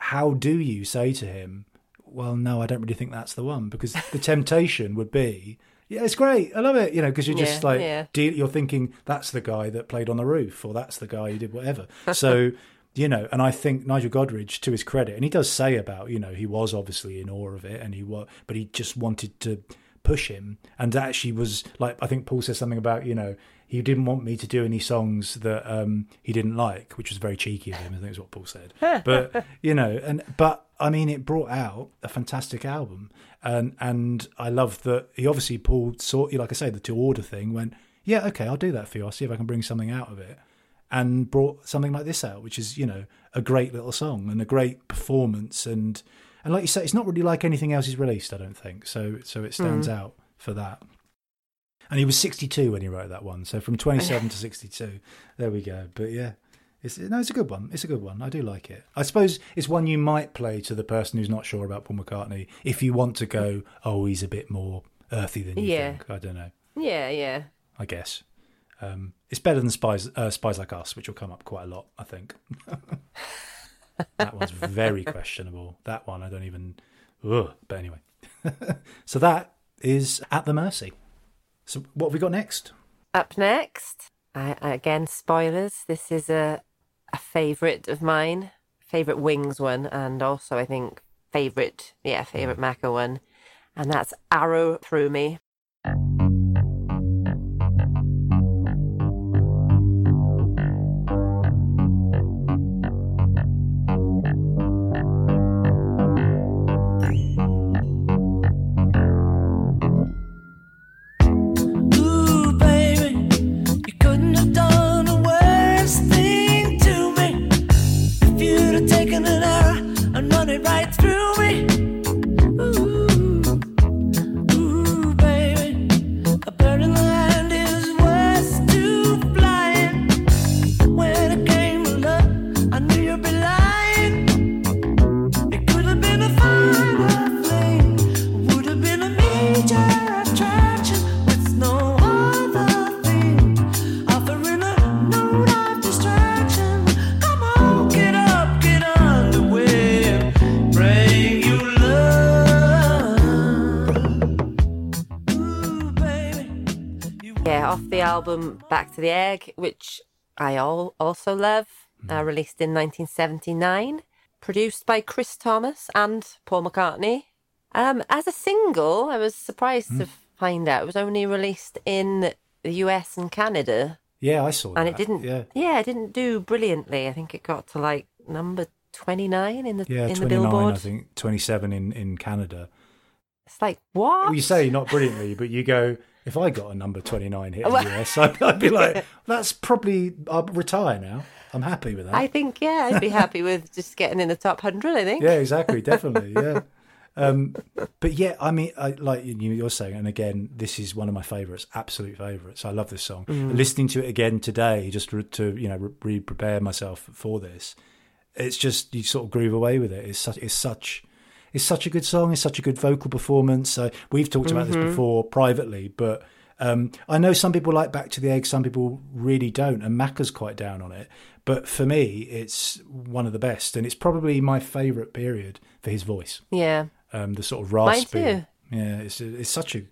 Speaker 1: how do you say to him, "Well, no, I don't really think that's the one," because the temptation would be. Yeah, it's great. I love it. You know, because you're just
Speaker 2: Yeah,
Speaker 1: like
Speaker 2: yeah.
Speaker 1: deal, you're thinking that's the guy that played on the roof, or that's the guy who did whatever. So you know, and I think Nigel Godrich, to his credit, and he does say about you know he was obviously in awe of it, and he was, but he just wanted to push him, and actually was like I think Paul says something about you know he didn't want me to do any songs that um, he didn't like, which was very cheeky of him. I think is what Paul said. But you know, and but I mean, it brought out a fantastic album, and and I love that he obviously Paul saw, like I say, the to order thing. Went, yeah, okay, I'll do that for you. I'll see if I can bring something out of it. and brought something like this out, which is you know a great little song and a great performance and and like you say, it's not really like anything else he's released. I don't think so. So it stands out for that. And he was 62 when he wrote that one. So from 27 to 62, there we go. But yeah, it's no, it's a good one. It's a good one. I do like it. I suppose it's one you might play to the person who's not sure about Paul McCartney if you want to go, oh, he's a bit more earthy than you
Speaker 2: Yeah.
Speaker 1: think. I don't know.
Speaker 2: Yeah, yeah.
Speaker 1: I guess. Um, it's better than Spies, uh, Spies Like Us, which will come up quite a lot, I think. that one's very questionable. That one, I don't even. Ugh. But anyway. so that is At the Mercy. So what have we got next?
Speaker 2: Up next, I, again spoilers. This is a a favorite of mine, favorite Wings one, and also I think favorite, yeah, favorite mm. Macca one, and that's Arrow Through Me.
Speaker 3: I
Speaker 2: all also love, uh, released in 1979, produced by Chris Thomas and Paul McCartney. Um, as a single, I was surprised to find out it was only released in the US and Canada,
Speaker 1: Yeah, I saw that.
Speaker 2: and
Speaker 1: that.
Speaker 2: it didn't.
Speaker 1: Yeah.
Speaker 2: Yeah. it didn't do brilliantly. I think it got to like number 29 in the
Speaker 1: Yeah,
Speaker 2: in the
Speaker 1: 29,
Speaker 2: Billboard.
Speaker 1: I think, 27 in, in Canada.
Speaker 2: It's like what?
Speaker 1: Well, you say not brilliantly, but you go, if I got a number 29 hit in the US, I'd, I'd be like, that's probably, I'll retire now. I'm happy with that.
Speaker 2: I think yeah, I'd be happy with just getting in the top hundred. I think.
Speaker 1: yeah, exactly, definitely, yeah. Um, but yeah, I mean, I, like you, you're saying, and again, this is one of my favourites, absolute favourites. I love this song. Listening to it again today, just to, to you know re prepare myself for this, it's just you sort of groove away with it. It's such, it's such, it's such a good song. It's such a good vocal performance. So we've talked about this before privately, but um, I know some people like Back to the Egg, some people really don't, and Macca's quite down on it. But for me, it's one of the best, and it's probably my favourite period for his voice.
Speaker 2: Yeah.
Speaker 1: Um, the sort of
Speaker 2: Mine
Speaker 1: raspy.
Speaker 2: too.
Speaker 1: Yeah, it's it's such a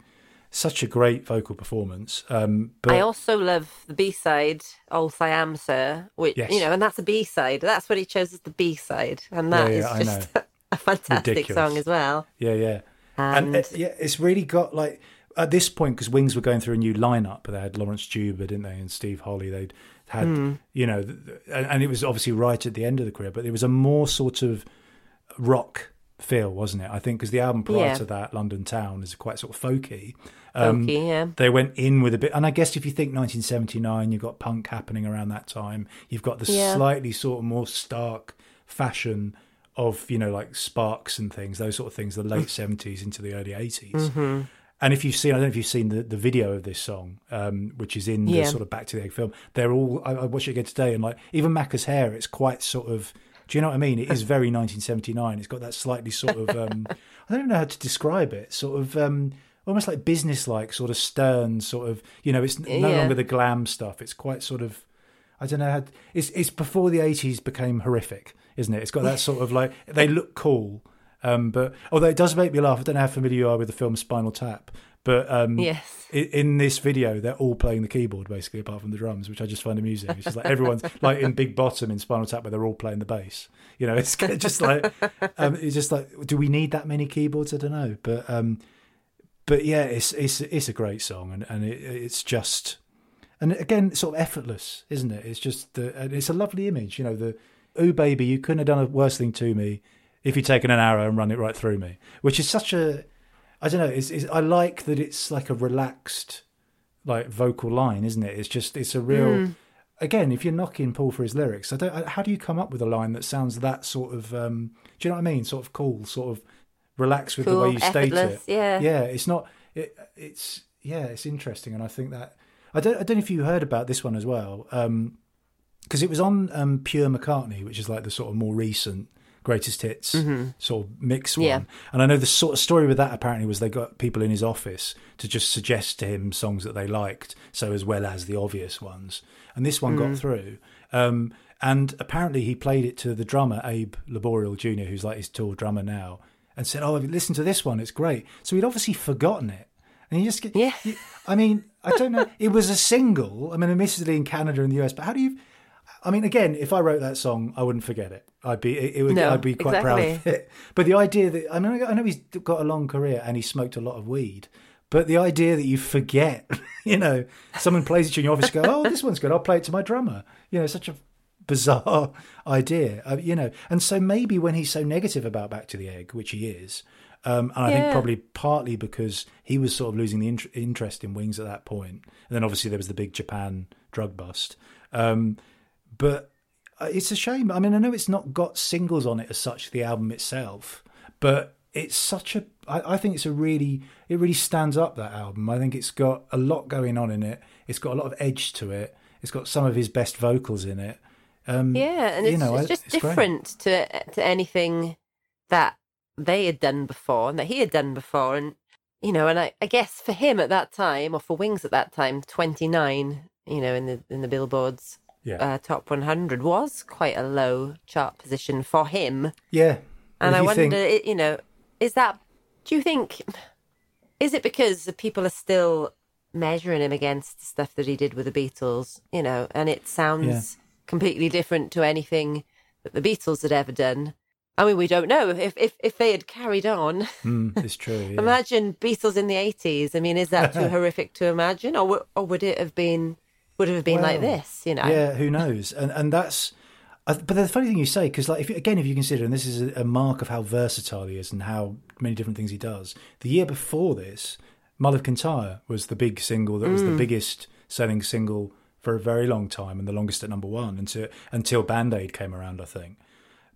Speaker 1: such a great vocal performance. Um, but
Speaker 2: I also love the B side, "Old Siam Sir," which
Speaker 1: Yes.
Speaker 2: you know, and that's a B side. That's what he chose as the B side, and that
Speaker 1: Yeah,
Speaker 2: is
Speaker 1: yeah, I
Speaker 2: just a fantastic
Speaker 1: Ridiculous.
Speaker 2: song as well.
Speaker 1: yeah, yeah,
Speaker 2: And,
Speaker 1: and, uh, yeah, it's really got like at this point because Wings were going through a new lineup. They had Laurence Juber, didn't they, and Steve Holley. They'd had
Speaker 2: Hmm.
Speaker 1: you know, th- th- and, and it was obviously right at the end of the career, but it was a more sort of rock feel, wasn't it? I think because the album prior
Speaker 2: Yeah.
Speaker 1: to that, London Town, is quite sort of folky. Um,
Speaker 2: folky, yeah,
Speaker 1: they went in with a bit and i guess if you think 1979 you've got punk happening around that time you've got the
Speaker 2: Yeah.
Speaker 1: slightly sort of more stark fashion of you know like sparks and things those sort of things the late 70s into the early 80s
Speaker 2: Mm-hmm.
Speaker 1: and if you've seen i don't know if you've seen the, the video of this song um, which is in the
Speaker 2: Yeah.
Speaker 1: sort of back to the egg film they're all I, I watched it again today and like even macca's hair it's quite sort of do you know what I mean? It is very 1979. It's got that slightly sort of, um, I don't even know how to describe it. Sort of, um, almost like business-like, sort of stern, sort of. You know, it's no
Speaker 2: Yeah.
Speaker 1: longer the glam stuff. It's quite sort of, I don't know how. It's it's before the 80s became horrific, isn't it? It's got that sort of like they look cool, um, but although it does make me laugh. I don't know how familiar you are with the film Spinal Tap, but um,
Speaker 2: yes,
Speaker 1: i- in this video, they're all playing the keyboard basically, apart from the drums, which I just find amusing. It's just like everyone's like in Big Bottom in Spinal Tap, where they're all playing the bass. You know, it's just like um, it's just like, do we need that many keyboards? I don't know, but um, but yeah, it's it's it's a great song, and and it, it's just and again sort of effortless, isn't it? It's just the and it's a lovely image. You know, the ooh baby, you couldn't have done a worse thing to me if you'd taken an arrow and run it right through me, which is such a I don't know. It's, it's, I like that it's like a relaxed, like vocal line, isn't it? It's just it's a real, again, if you're knocking Paul for his lyrics, I don't. I- How do you come up with a line that sounds that sort of? Um, do you know what I mean? Sort of cool, sort of relaxed with the way you state it.
Speaker 2: yeah.
Speaker 1: yeah. It's not. It, it's yeah, it's interesting, and I think that I don't. I don't know if you heard about this one as well, because it was on um, Pure McCartney, which is like the sort of more recent greatest hits sort of mix one.
Speaker 2: Mm-hmm. Yeah.
Speaker 1: And I know the sort of story with that apparently was they got people in his office to just suggest to him songs that they liked, so as well as the obvious ones. And this one
Speaker 2: Mm.
Speaker 1: got through. Um, and apparently he played it to the drummer Abe Laboriel Jr., who's like his tour drummer now, and said, "Oh, listen to this one; it's great." So he'd obviously forgotten it, and he just
Speaker 2: Yeah.
Speaker 1: I mean, I don't know. It was a single. I mean, admittedly in Canada and the US, but how do you? I mean, again, if I wrote that song, I wouldn't forget it. I'd be, it, it would,
Speaker 2: No,
Speaker 1: I'd be quite proud of it. But the idea that I mean, I know he's got a long career and he smoked a lot of weed. But the idea that you forget, you know, someone plays it to you in your office, you go, "Oh, this one's good. I'll play it to my drummer." You know, such a bizarre idea, uh, you know. And so maybe when he's so negative about Back to the Egg, which he is, um, and I think probably partly because he was sort of losing the int- interest in Wings at that point, and then obviously there was the big Japan drug bust. Um, but uh, it's a shame. I mean, I know it's not got singles on it as such, the album itself, but it's such a. I, I think it's a really, it really stands up that album. I think it's got a lot going on in it. It's got a lot of edge to it. It's got some of his best vocals in it. Um,
Speaker 2: Yeah, and it's,
Speaker 1: know,
Speaker 2: it's just
Speaker 1: it's great.
Speaker 2: different to to anything that they had done before and that he had done before. And you know, and I, I guess for him at that time, or for Wings at that time, twenty nine, you know, in the in the Billboard's
Speaker 1: Yeah,
Speaker 2: uh, top one hundred was quite a low chart position for him.
Speaker 1: yeah.
Speaker 2: And I wonder,
Speaker 1: think-
Speaker 2: you know, is that? Do you think? Is it because the people are still measuring him against the stuff that he did with the Beatles? You know, and it sounds completely different to anything that the Beatles had ever done. I mean, we don't know if if if they had carried on.
Speaker 1: Mm, it's true. Yeah.
Speaker 2: Imagine Beatles in the eighties. I mean, is that too horrific to imagine, or w- or would it have been? Would have been like this? You know?
Speaker 1: Yeah, who knows? And and that's. But the funny thing you say, because like if again, if you consider, and this is a, a mark of how versatile he is and how many different things he does. The year before this, "Mull of Kintyre" was the big single that
Speaker 2: Mm.
Speaker 1: was the biggest selling single for a very long time and the longest at number one until until Band Aid came around, I think.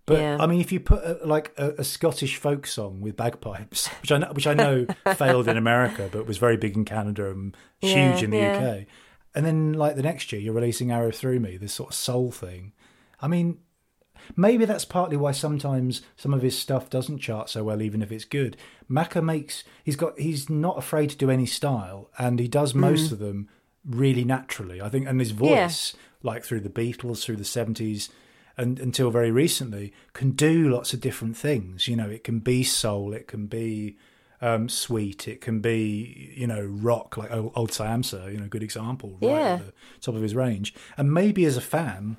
Speaker 1: But
Speaker 2: Yeah.
Speaker 1: I mean, if you put a, like a, a Scottish folk song with bagpipes, which I know, which I know failed in America, but was very big in Canada and huge
Speaker 2: Yeah,
Speaker 1: in the
Speaker 2: yeah.
Speaker 1: UK, and then like the next year you're releasing Arrow Through Me, this sort of soul thing. I mean, maybe that's partly why sometimes some of his stuff doesn't chart so well, even if it's good. Macca makes he's got he's not afraid to do any style, and he does most mm. of them really naturally. I think, and his voice, like through the Beatles, through the seventies, and until very recently, can do lots of different things. You know, it can be soul, it can be um, sweet, it can be you know rock, like old, old Siam Sir, you know, good example, right
Speaker 2: Yeah.
Speaker 1: at the top of his range. And maybe as a fan,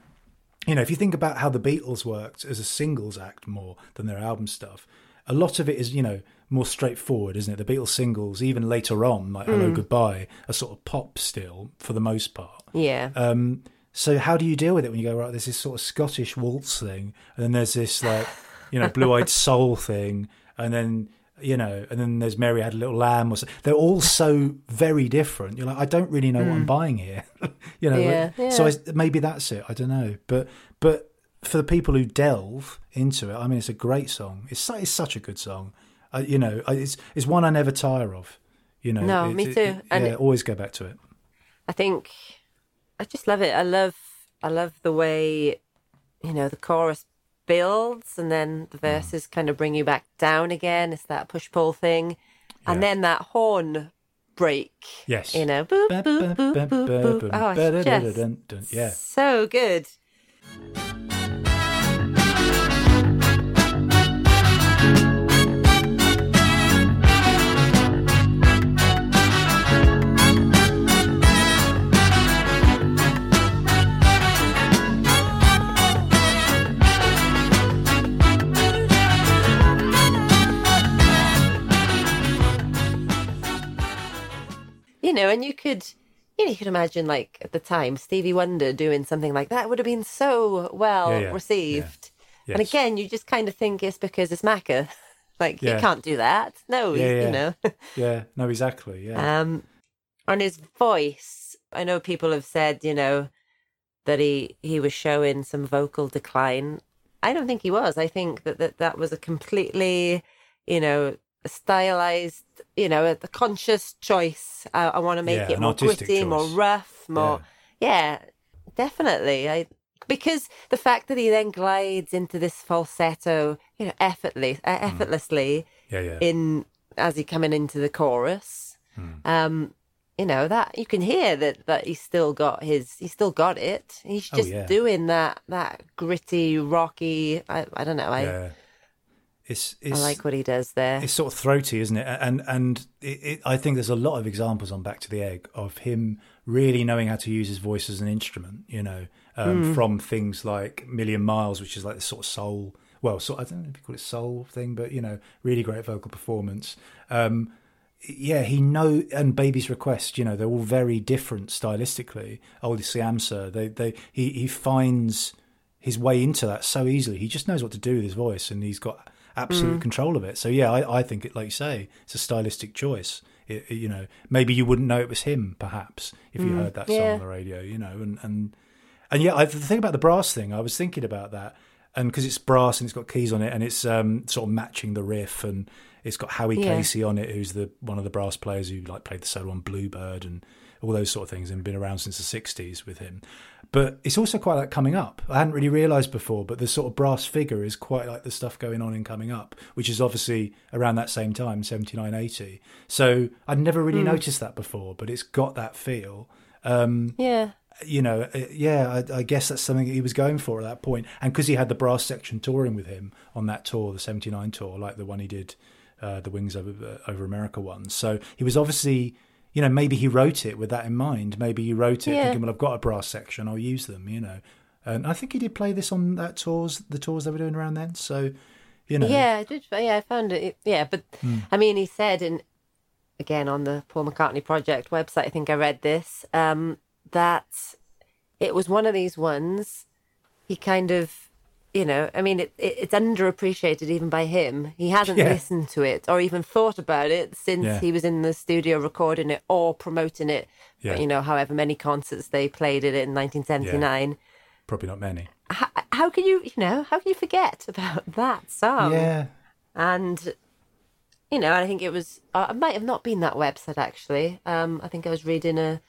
Speaker 1: you know, if you think about how the Beatles worked as a singles act more than their album stuff, a lot of it is, you know, more straightforward, isn't it? The Beatles singles, even later on, like Hello Goodbye, are sort of pop still for the most part.
Speaker 2: Yeah.
Speaker 1: Um, so how do you deal with it when you go, right, there's this sort of Scottish waltz thing, and then there's this like, you know, blue eyed soul thing, and then you know, and then there's Mary Had a Little Lamb or so. They're all so very different. You're like, I don't really know what I'm buying here. you know,
Speaker 2: Yeah,
Speaker 1: like- so. I, maybe that's it. I don't know, but but for the people who delve into it, I mean, it's a great song. It's su- it's such a good song. Uh, you know, it's it's one I never tire of. You know,
Speaker 2: No,
Speaker 1: it-
Speaker 2: me too.
Speaker 1: it-
Speaker 2: And
Speaker 1: yeah,
Speaker 2: it-
Speaker 1: always go back to it.
Speaker 2: I think I just love it. I love I love the way you know the chorus builds and then the hmm. verses kind of bring you back down again. It's that push pull thing, and then that horn break.
Speaker 1: Yes.
Speaker 2: You know, boop boop boop boop boop. Oh, it's just
Speaker 1: Yeah.
Speaker 2: so good. Know, and you could, you know, you could imagine like at the time Stevie Wonder doing something like that would have been so well
Speaker 1: Yeah, yeah,
Speaker 2: received. And
Speaker 1: Yes.
Speaker 2: again, you just kind of think it's because it's Macca. Like
Speaker 1: Yeah.
Speaker 2: you can't do that. No,
Speaker 1: Yeah, yeah.
Speaker 2: you know.
Speaker 1: Yeah, no, exactly. Yeah.
Speaker 2: Um, on his voice, I know people have said, you know, that he he was showing some vocal decline. I don't think he was. I think that that, that was a completely, you know, stylized, you know, a, a conscious choice. I, I want to make
Speaker 1: Yeah,
Speaker 2: it more gritty, more rough, more yeah, definitely. I because the fact that he then glides into this falsetto, you know, effortlessly, uh,
Speaker 1: Hmm.
Speaker 2: effortlessly
Speaker 1: Yeah, yeah.
Speaker 2: in as he coming into the chorus.
Speaker 1: Hmm.
Speaker 2: Um, you know that you can hear that that he's still got his he's still got it. He's
Speaker 1: Oh,
Speaker 2: just
Speaker 1: yeah.
Speaker 2: doing that that gritty, rocky. I I don't know. I
Speaker 1: yeah. It's,
Speaker 2: I like what he does there.
Speaker 1: it's sort of throaty, isn't it? And and it, it, I think there's a lot of examples on Back to the Egg of him really knowing how to use his voice as an instrument. You know, um, from things like Million Miles, which is like the sort of soul. Well, so I don't know if you call it soul thing, but you know, really great vocal performance. Um, yeah, he know and Baby's Request. You know, they're all very different stylistically. Oldie Siam Sir, they they he he finds his way into that so easily. He just knows what to do with his voice, and he's got absolute control of it. So yeah, I, I think it, like you say, it's a stylistic choice. It, it- you know, maybe you wouldn't know it was him, perhaps, if you heard that song
Speaker 2: yeah.
Speaker 1: on the radio. You know, and and and yeah, I, the thing about the brass thing, I was thinking about that, and because it's brass and it's got keys on it, and it's um, sort of matching the riff, and it's got Howie
Speaker 2: Yeah.
Speaker 1: Casey on it, who's the one of the brass players who like played the solo on Bluebird and all those sort of things, and been around since the '60s with him. But it's also quite like coming up. I hadn't really realised before, but the sort of brass figure is quite like the stuff going on in coming up, which is obviously around that same time, 79, 80. So I'd never really noticed that before, but it's got that feel. Um,
Speaker 2: yeah,
Speaker 1: you know, uh, yeah, I, I guess that's something that he was going for at that point. And because he had the brass section touring with him on that tour, the 79 tour, like the one he did, uh, the Wings Over, uh, Over America one. So he was obviously, you know, maybe he wrote it with that in mind. Maybe he wrote it
Speaker 2: Yeah.
Speaker 1: thinking, well, I've got a brass section, I'll use them, you know. And I think he did play this on that tours, the tours they were doing around then. So, you know,
Speaker 2: yeah, I did. Yeah, I found it. Yeah, but
Speaker 1: Hmm.
Speaker 2: I mean, he said in again on the Paul McCartney Project website. I think I read this um, that it was one of these ones. He kind of, you know, I mean, it, it, it's underappreciated even by him. He hasn't
Speaker 1: Yeah.
Speaker 2: listened to it or even thought about it since
Speaker 1: Yeah.
Speaker 2: he was in the studio recording it or promoting it.
Speaker 1: Yeah.
Speaker 2: You know, however many concerts they played it in 1979.
Speaker 1: probably not many.
Speaker 2: How, how can you, you know, how can you forget about that song?
Speaker 1: yeah.
Speaker 2: and you know, I think it was. Uh, it might have not been that website actually. Um, I think I was reading a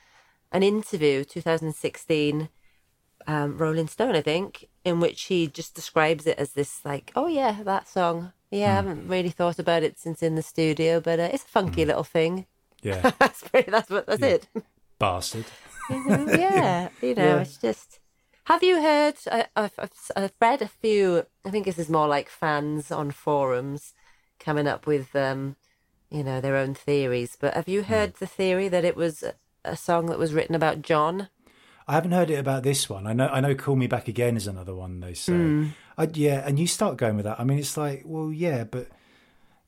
Speaker 2: an interview, 2016, um, Rolling Stone, I think, in which he just describes it as this like, oh yeah, that song. Yeah, I haven't really thought about it since in the studio, but uh, it's a funky little thing.
Speaker 1: Yeah.
Speaker 2: that's pretty. That's what. That's it.
Speaker 1: Bastard.
Speaker 2: yeah, you know,
Speaker 1: Yeah.
Speaker 2: it's just. Have you heard? I, I've, I've, I've read a few. I think this is more like fans on forums coming up with, um, you know, their own theories. But have you heard the theory that it was a song that was written about John?
Speaker 1: I haven't heard it about this one. I know. I know. Call Me Back Again is another one they say.
Speaker 2: Hmm.
Speaker 1: I, yeah, and you start going with that. I mean, it's like, well, yeah, but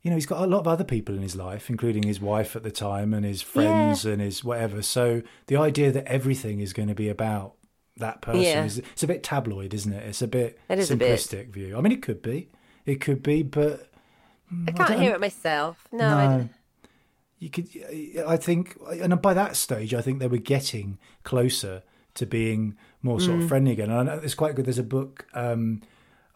Speaker 1: you know, he's got a lot of other people in his life, including his wife at the time and his friends and his whatever. So the idea that everything is going to be about that person
Speaker 2: Yeah.
Speaker 1: is it's a bit tabloid, isn't it? It's a bit
Speaker 2: It is a bit.
Speaker 1: simplistic view. I mean, it could be, it could be, but
Speaker 2: I can't
Speaker 1: don't-
Speaker 2: hear it myself. No,
Speaker 1: no. You could, I think, and by that stage, I think they were getting closer to being more sort
Speaker 2: Mm.
Speaker 1: of friendly again. And I know it's quite good. There's a book, um,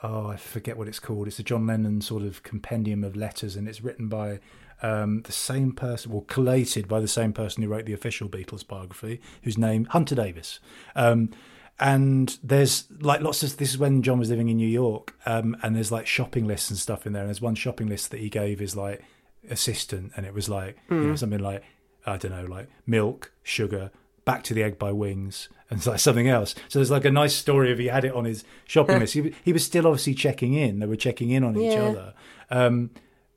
Speaker 1: oh, I forget what it's called. It's a John Lennon sort of compendium of letters, and it's written by um, the same person, well, collated by the same person who wrote the official Beatles biography, whose name Hunter Davies. Um, and there's like lots of this is when John was living in New York, um, and there's like shopping lists and stuff in there. And there's one shopping list that he gave his like assistant, and it was like you know something like I don't know, like milk, sugar, back to the egg by wings, and it's like something else. So there's like a nice story of he had it on his shopping list. He, he was still obviously checking in. They were checking in on each
Speaker 2: Yeah.
Speaker 1: other. Um,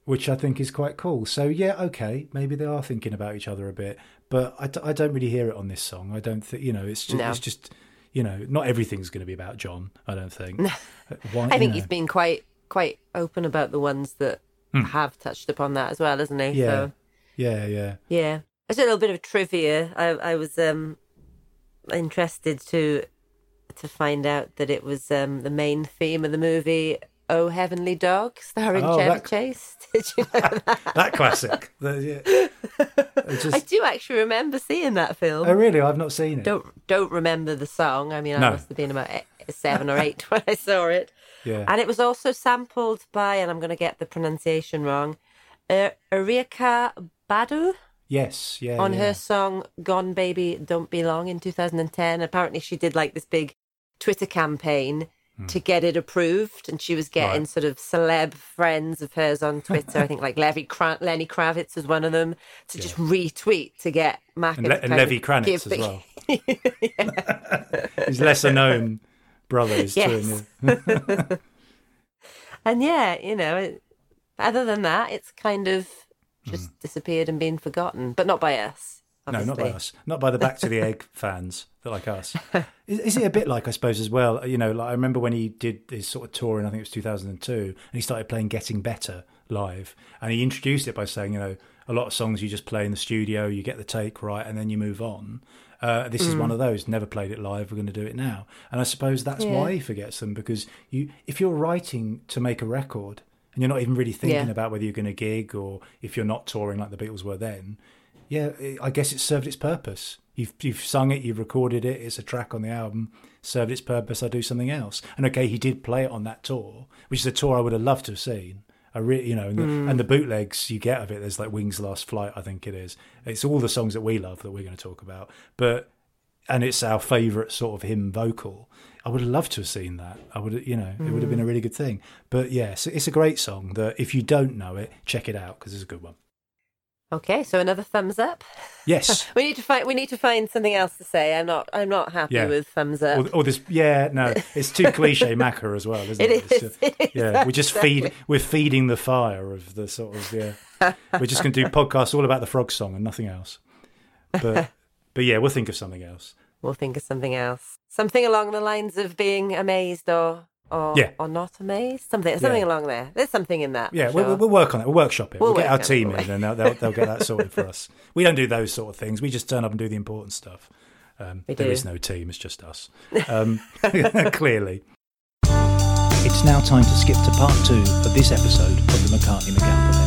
Speaker 1: which I think is quite cool. So yeah, okay, maybe they are thinking about each other a bit, but I, d- I don't really hear it on this song. I don't think you know. It's just,
Speaker 2: No.
Speaker 1: it's just you know, not everything's going to be about John. I don't think. Uh, Why,
Speaker 2: I think
Speaker 1: know.
Speaker 2: he's been quite quite open about the ones that have touched upon that as well, isn't he?
Speaker 1: Yeah,
Speaker 2: So,
Speaker 1: yeah, yeah.
Speaker 2: Yeah. Just a little bit of trivia. I I was um interested to to find out that it was um the main theme of the movie Oh Heavenly Dog, starring
Speaker 1: Oh,
Speaker 2: Chevy
Speaker 1: that-
Speaker 2: Chase. Did you know that?
Speaker 1: That classic. The- yeah. It's
Speaker 2: I do actually remember seeing that film.
Speaker 1: oh, really? I've not seen it.
Speaker 2: Don't don't remember the song. I mean, I must have been about eight, seven or eight when I saw it.
Speaker 1: Yeah.
Speaker 2: And it was also sampled by, and I'm going to get the pronunciation wrong, uh, Erykah Badu
Speaker 1: yes. Yeah.
Speaker 2: on
Speaker 1: yeah.
Speaker 2: her song "Gone Baby Don't Be Long" in 2010. Apparently, she did like this big Twitter campaign hmm. to get it approved, and she was getting.
Speaker 1: Right.
Speaker 2: sort of celeb friends of hers on Twitter. I think like Levy Lenny Kravitz was one of them to just retweet to get Mac
Speaker 1: And, Le- and Levy Kranitz as well. His lesser known brother is
Speaker 2: Yes. And yeah, you know, other than that, it's kind of just disappeared and been forgotten, but not by us.
Speaker 1: Hmm. No, not by us. Not by the Back to the Egg fans that like us. Is, is it a bit like, I suppose, as well? You know, like I remember when he did his sort of tour in, I think it was 2002, and he started playing Getting Better live. And he introduced it by saying, you know, a lot of songs you just play in the studio, you get the take right, and then you move on. Uh, this is
Speaker 2: Mm.
Speaker 1: one of those. Never played it live. We're going to do it now, and I suppose that's
Speaker 2: Yeah.
Speaker 1: why he forgets them because you, if you're writing to make a record and you're not even really thinking
Speaker 2: Yeah.
Speaker 1: about whether you're going to gig or if you're not touring like the Beatles were then, yeah, it- I guess it served its purpose. You've you've sung it, you've recorded it, it's a track on the album, served its purpose. I do something else. And okay, he did play it on that tour, which is a tour I would have loved to have seen. I really, you know, and the, mm. and the bootlegs you get of it. There's like Wings Last Flight, I think it is. It's all the songs that we love that we're going to talk about, but and it's our favourite sort of hymn vocal. I would have loved to have seen that. I would, you know, it would have been a mm. really good thing. But yeah, so it's a great song. That if you don't know it, check it out because it's a good one.
Speaker 2: Okay, so another thumbs up.
Speaker 1: Yes.
Speaker 2: We need to find. We need to find something else to say. I'm not. I'm not happy
Speaker 1: Yeah.
Speaker 2: with thumbs up.
Speaker 1: or, or this yeah no it's too cliche Macca as well isn't
Speaker 2: It
Speaker 1: it, It's just-
Speaker 2: it is,
Speaker 1: yeah we just feed we're feeding the fire of the sort of yeah we're just going to do podcasts all about the frog song and nothing else but but yeah we'll think of something else
Speaker 2: We'll think of something else. Something along the lines of being amazed or or
Speaker 1: Yeah.
Speaker 2: or not amazed. Something. Something
Speaker 1: Yeah.
Speaker 2: along there. There's something in that.
Speaker 1: yeah
Speaker 2: for
Speaker 1: we'll, we'll work on it we'll workshop it we'll,
Speaker 2: We'll
Speaker 1: get our
Speaker 2: work on it,
Speaker 1: team in and they'll, they'll, they'll get that sorted for us we don't do those sort of things we just turn up and do the important stuff um,
Speaker 2: We
Speaker 1: there
Speaker 2: do.
Speaker 1: is no team it's just us um, clearly it's now time to skip to part two of this episode of the McCartney McAlpin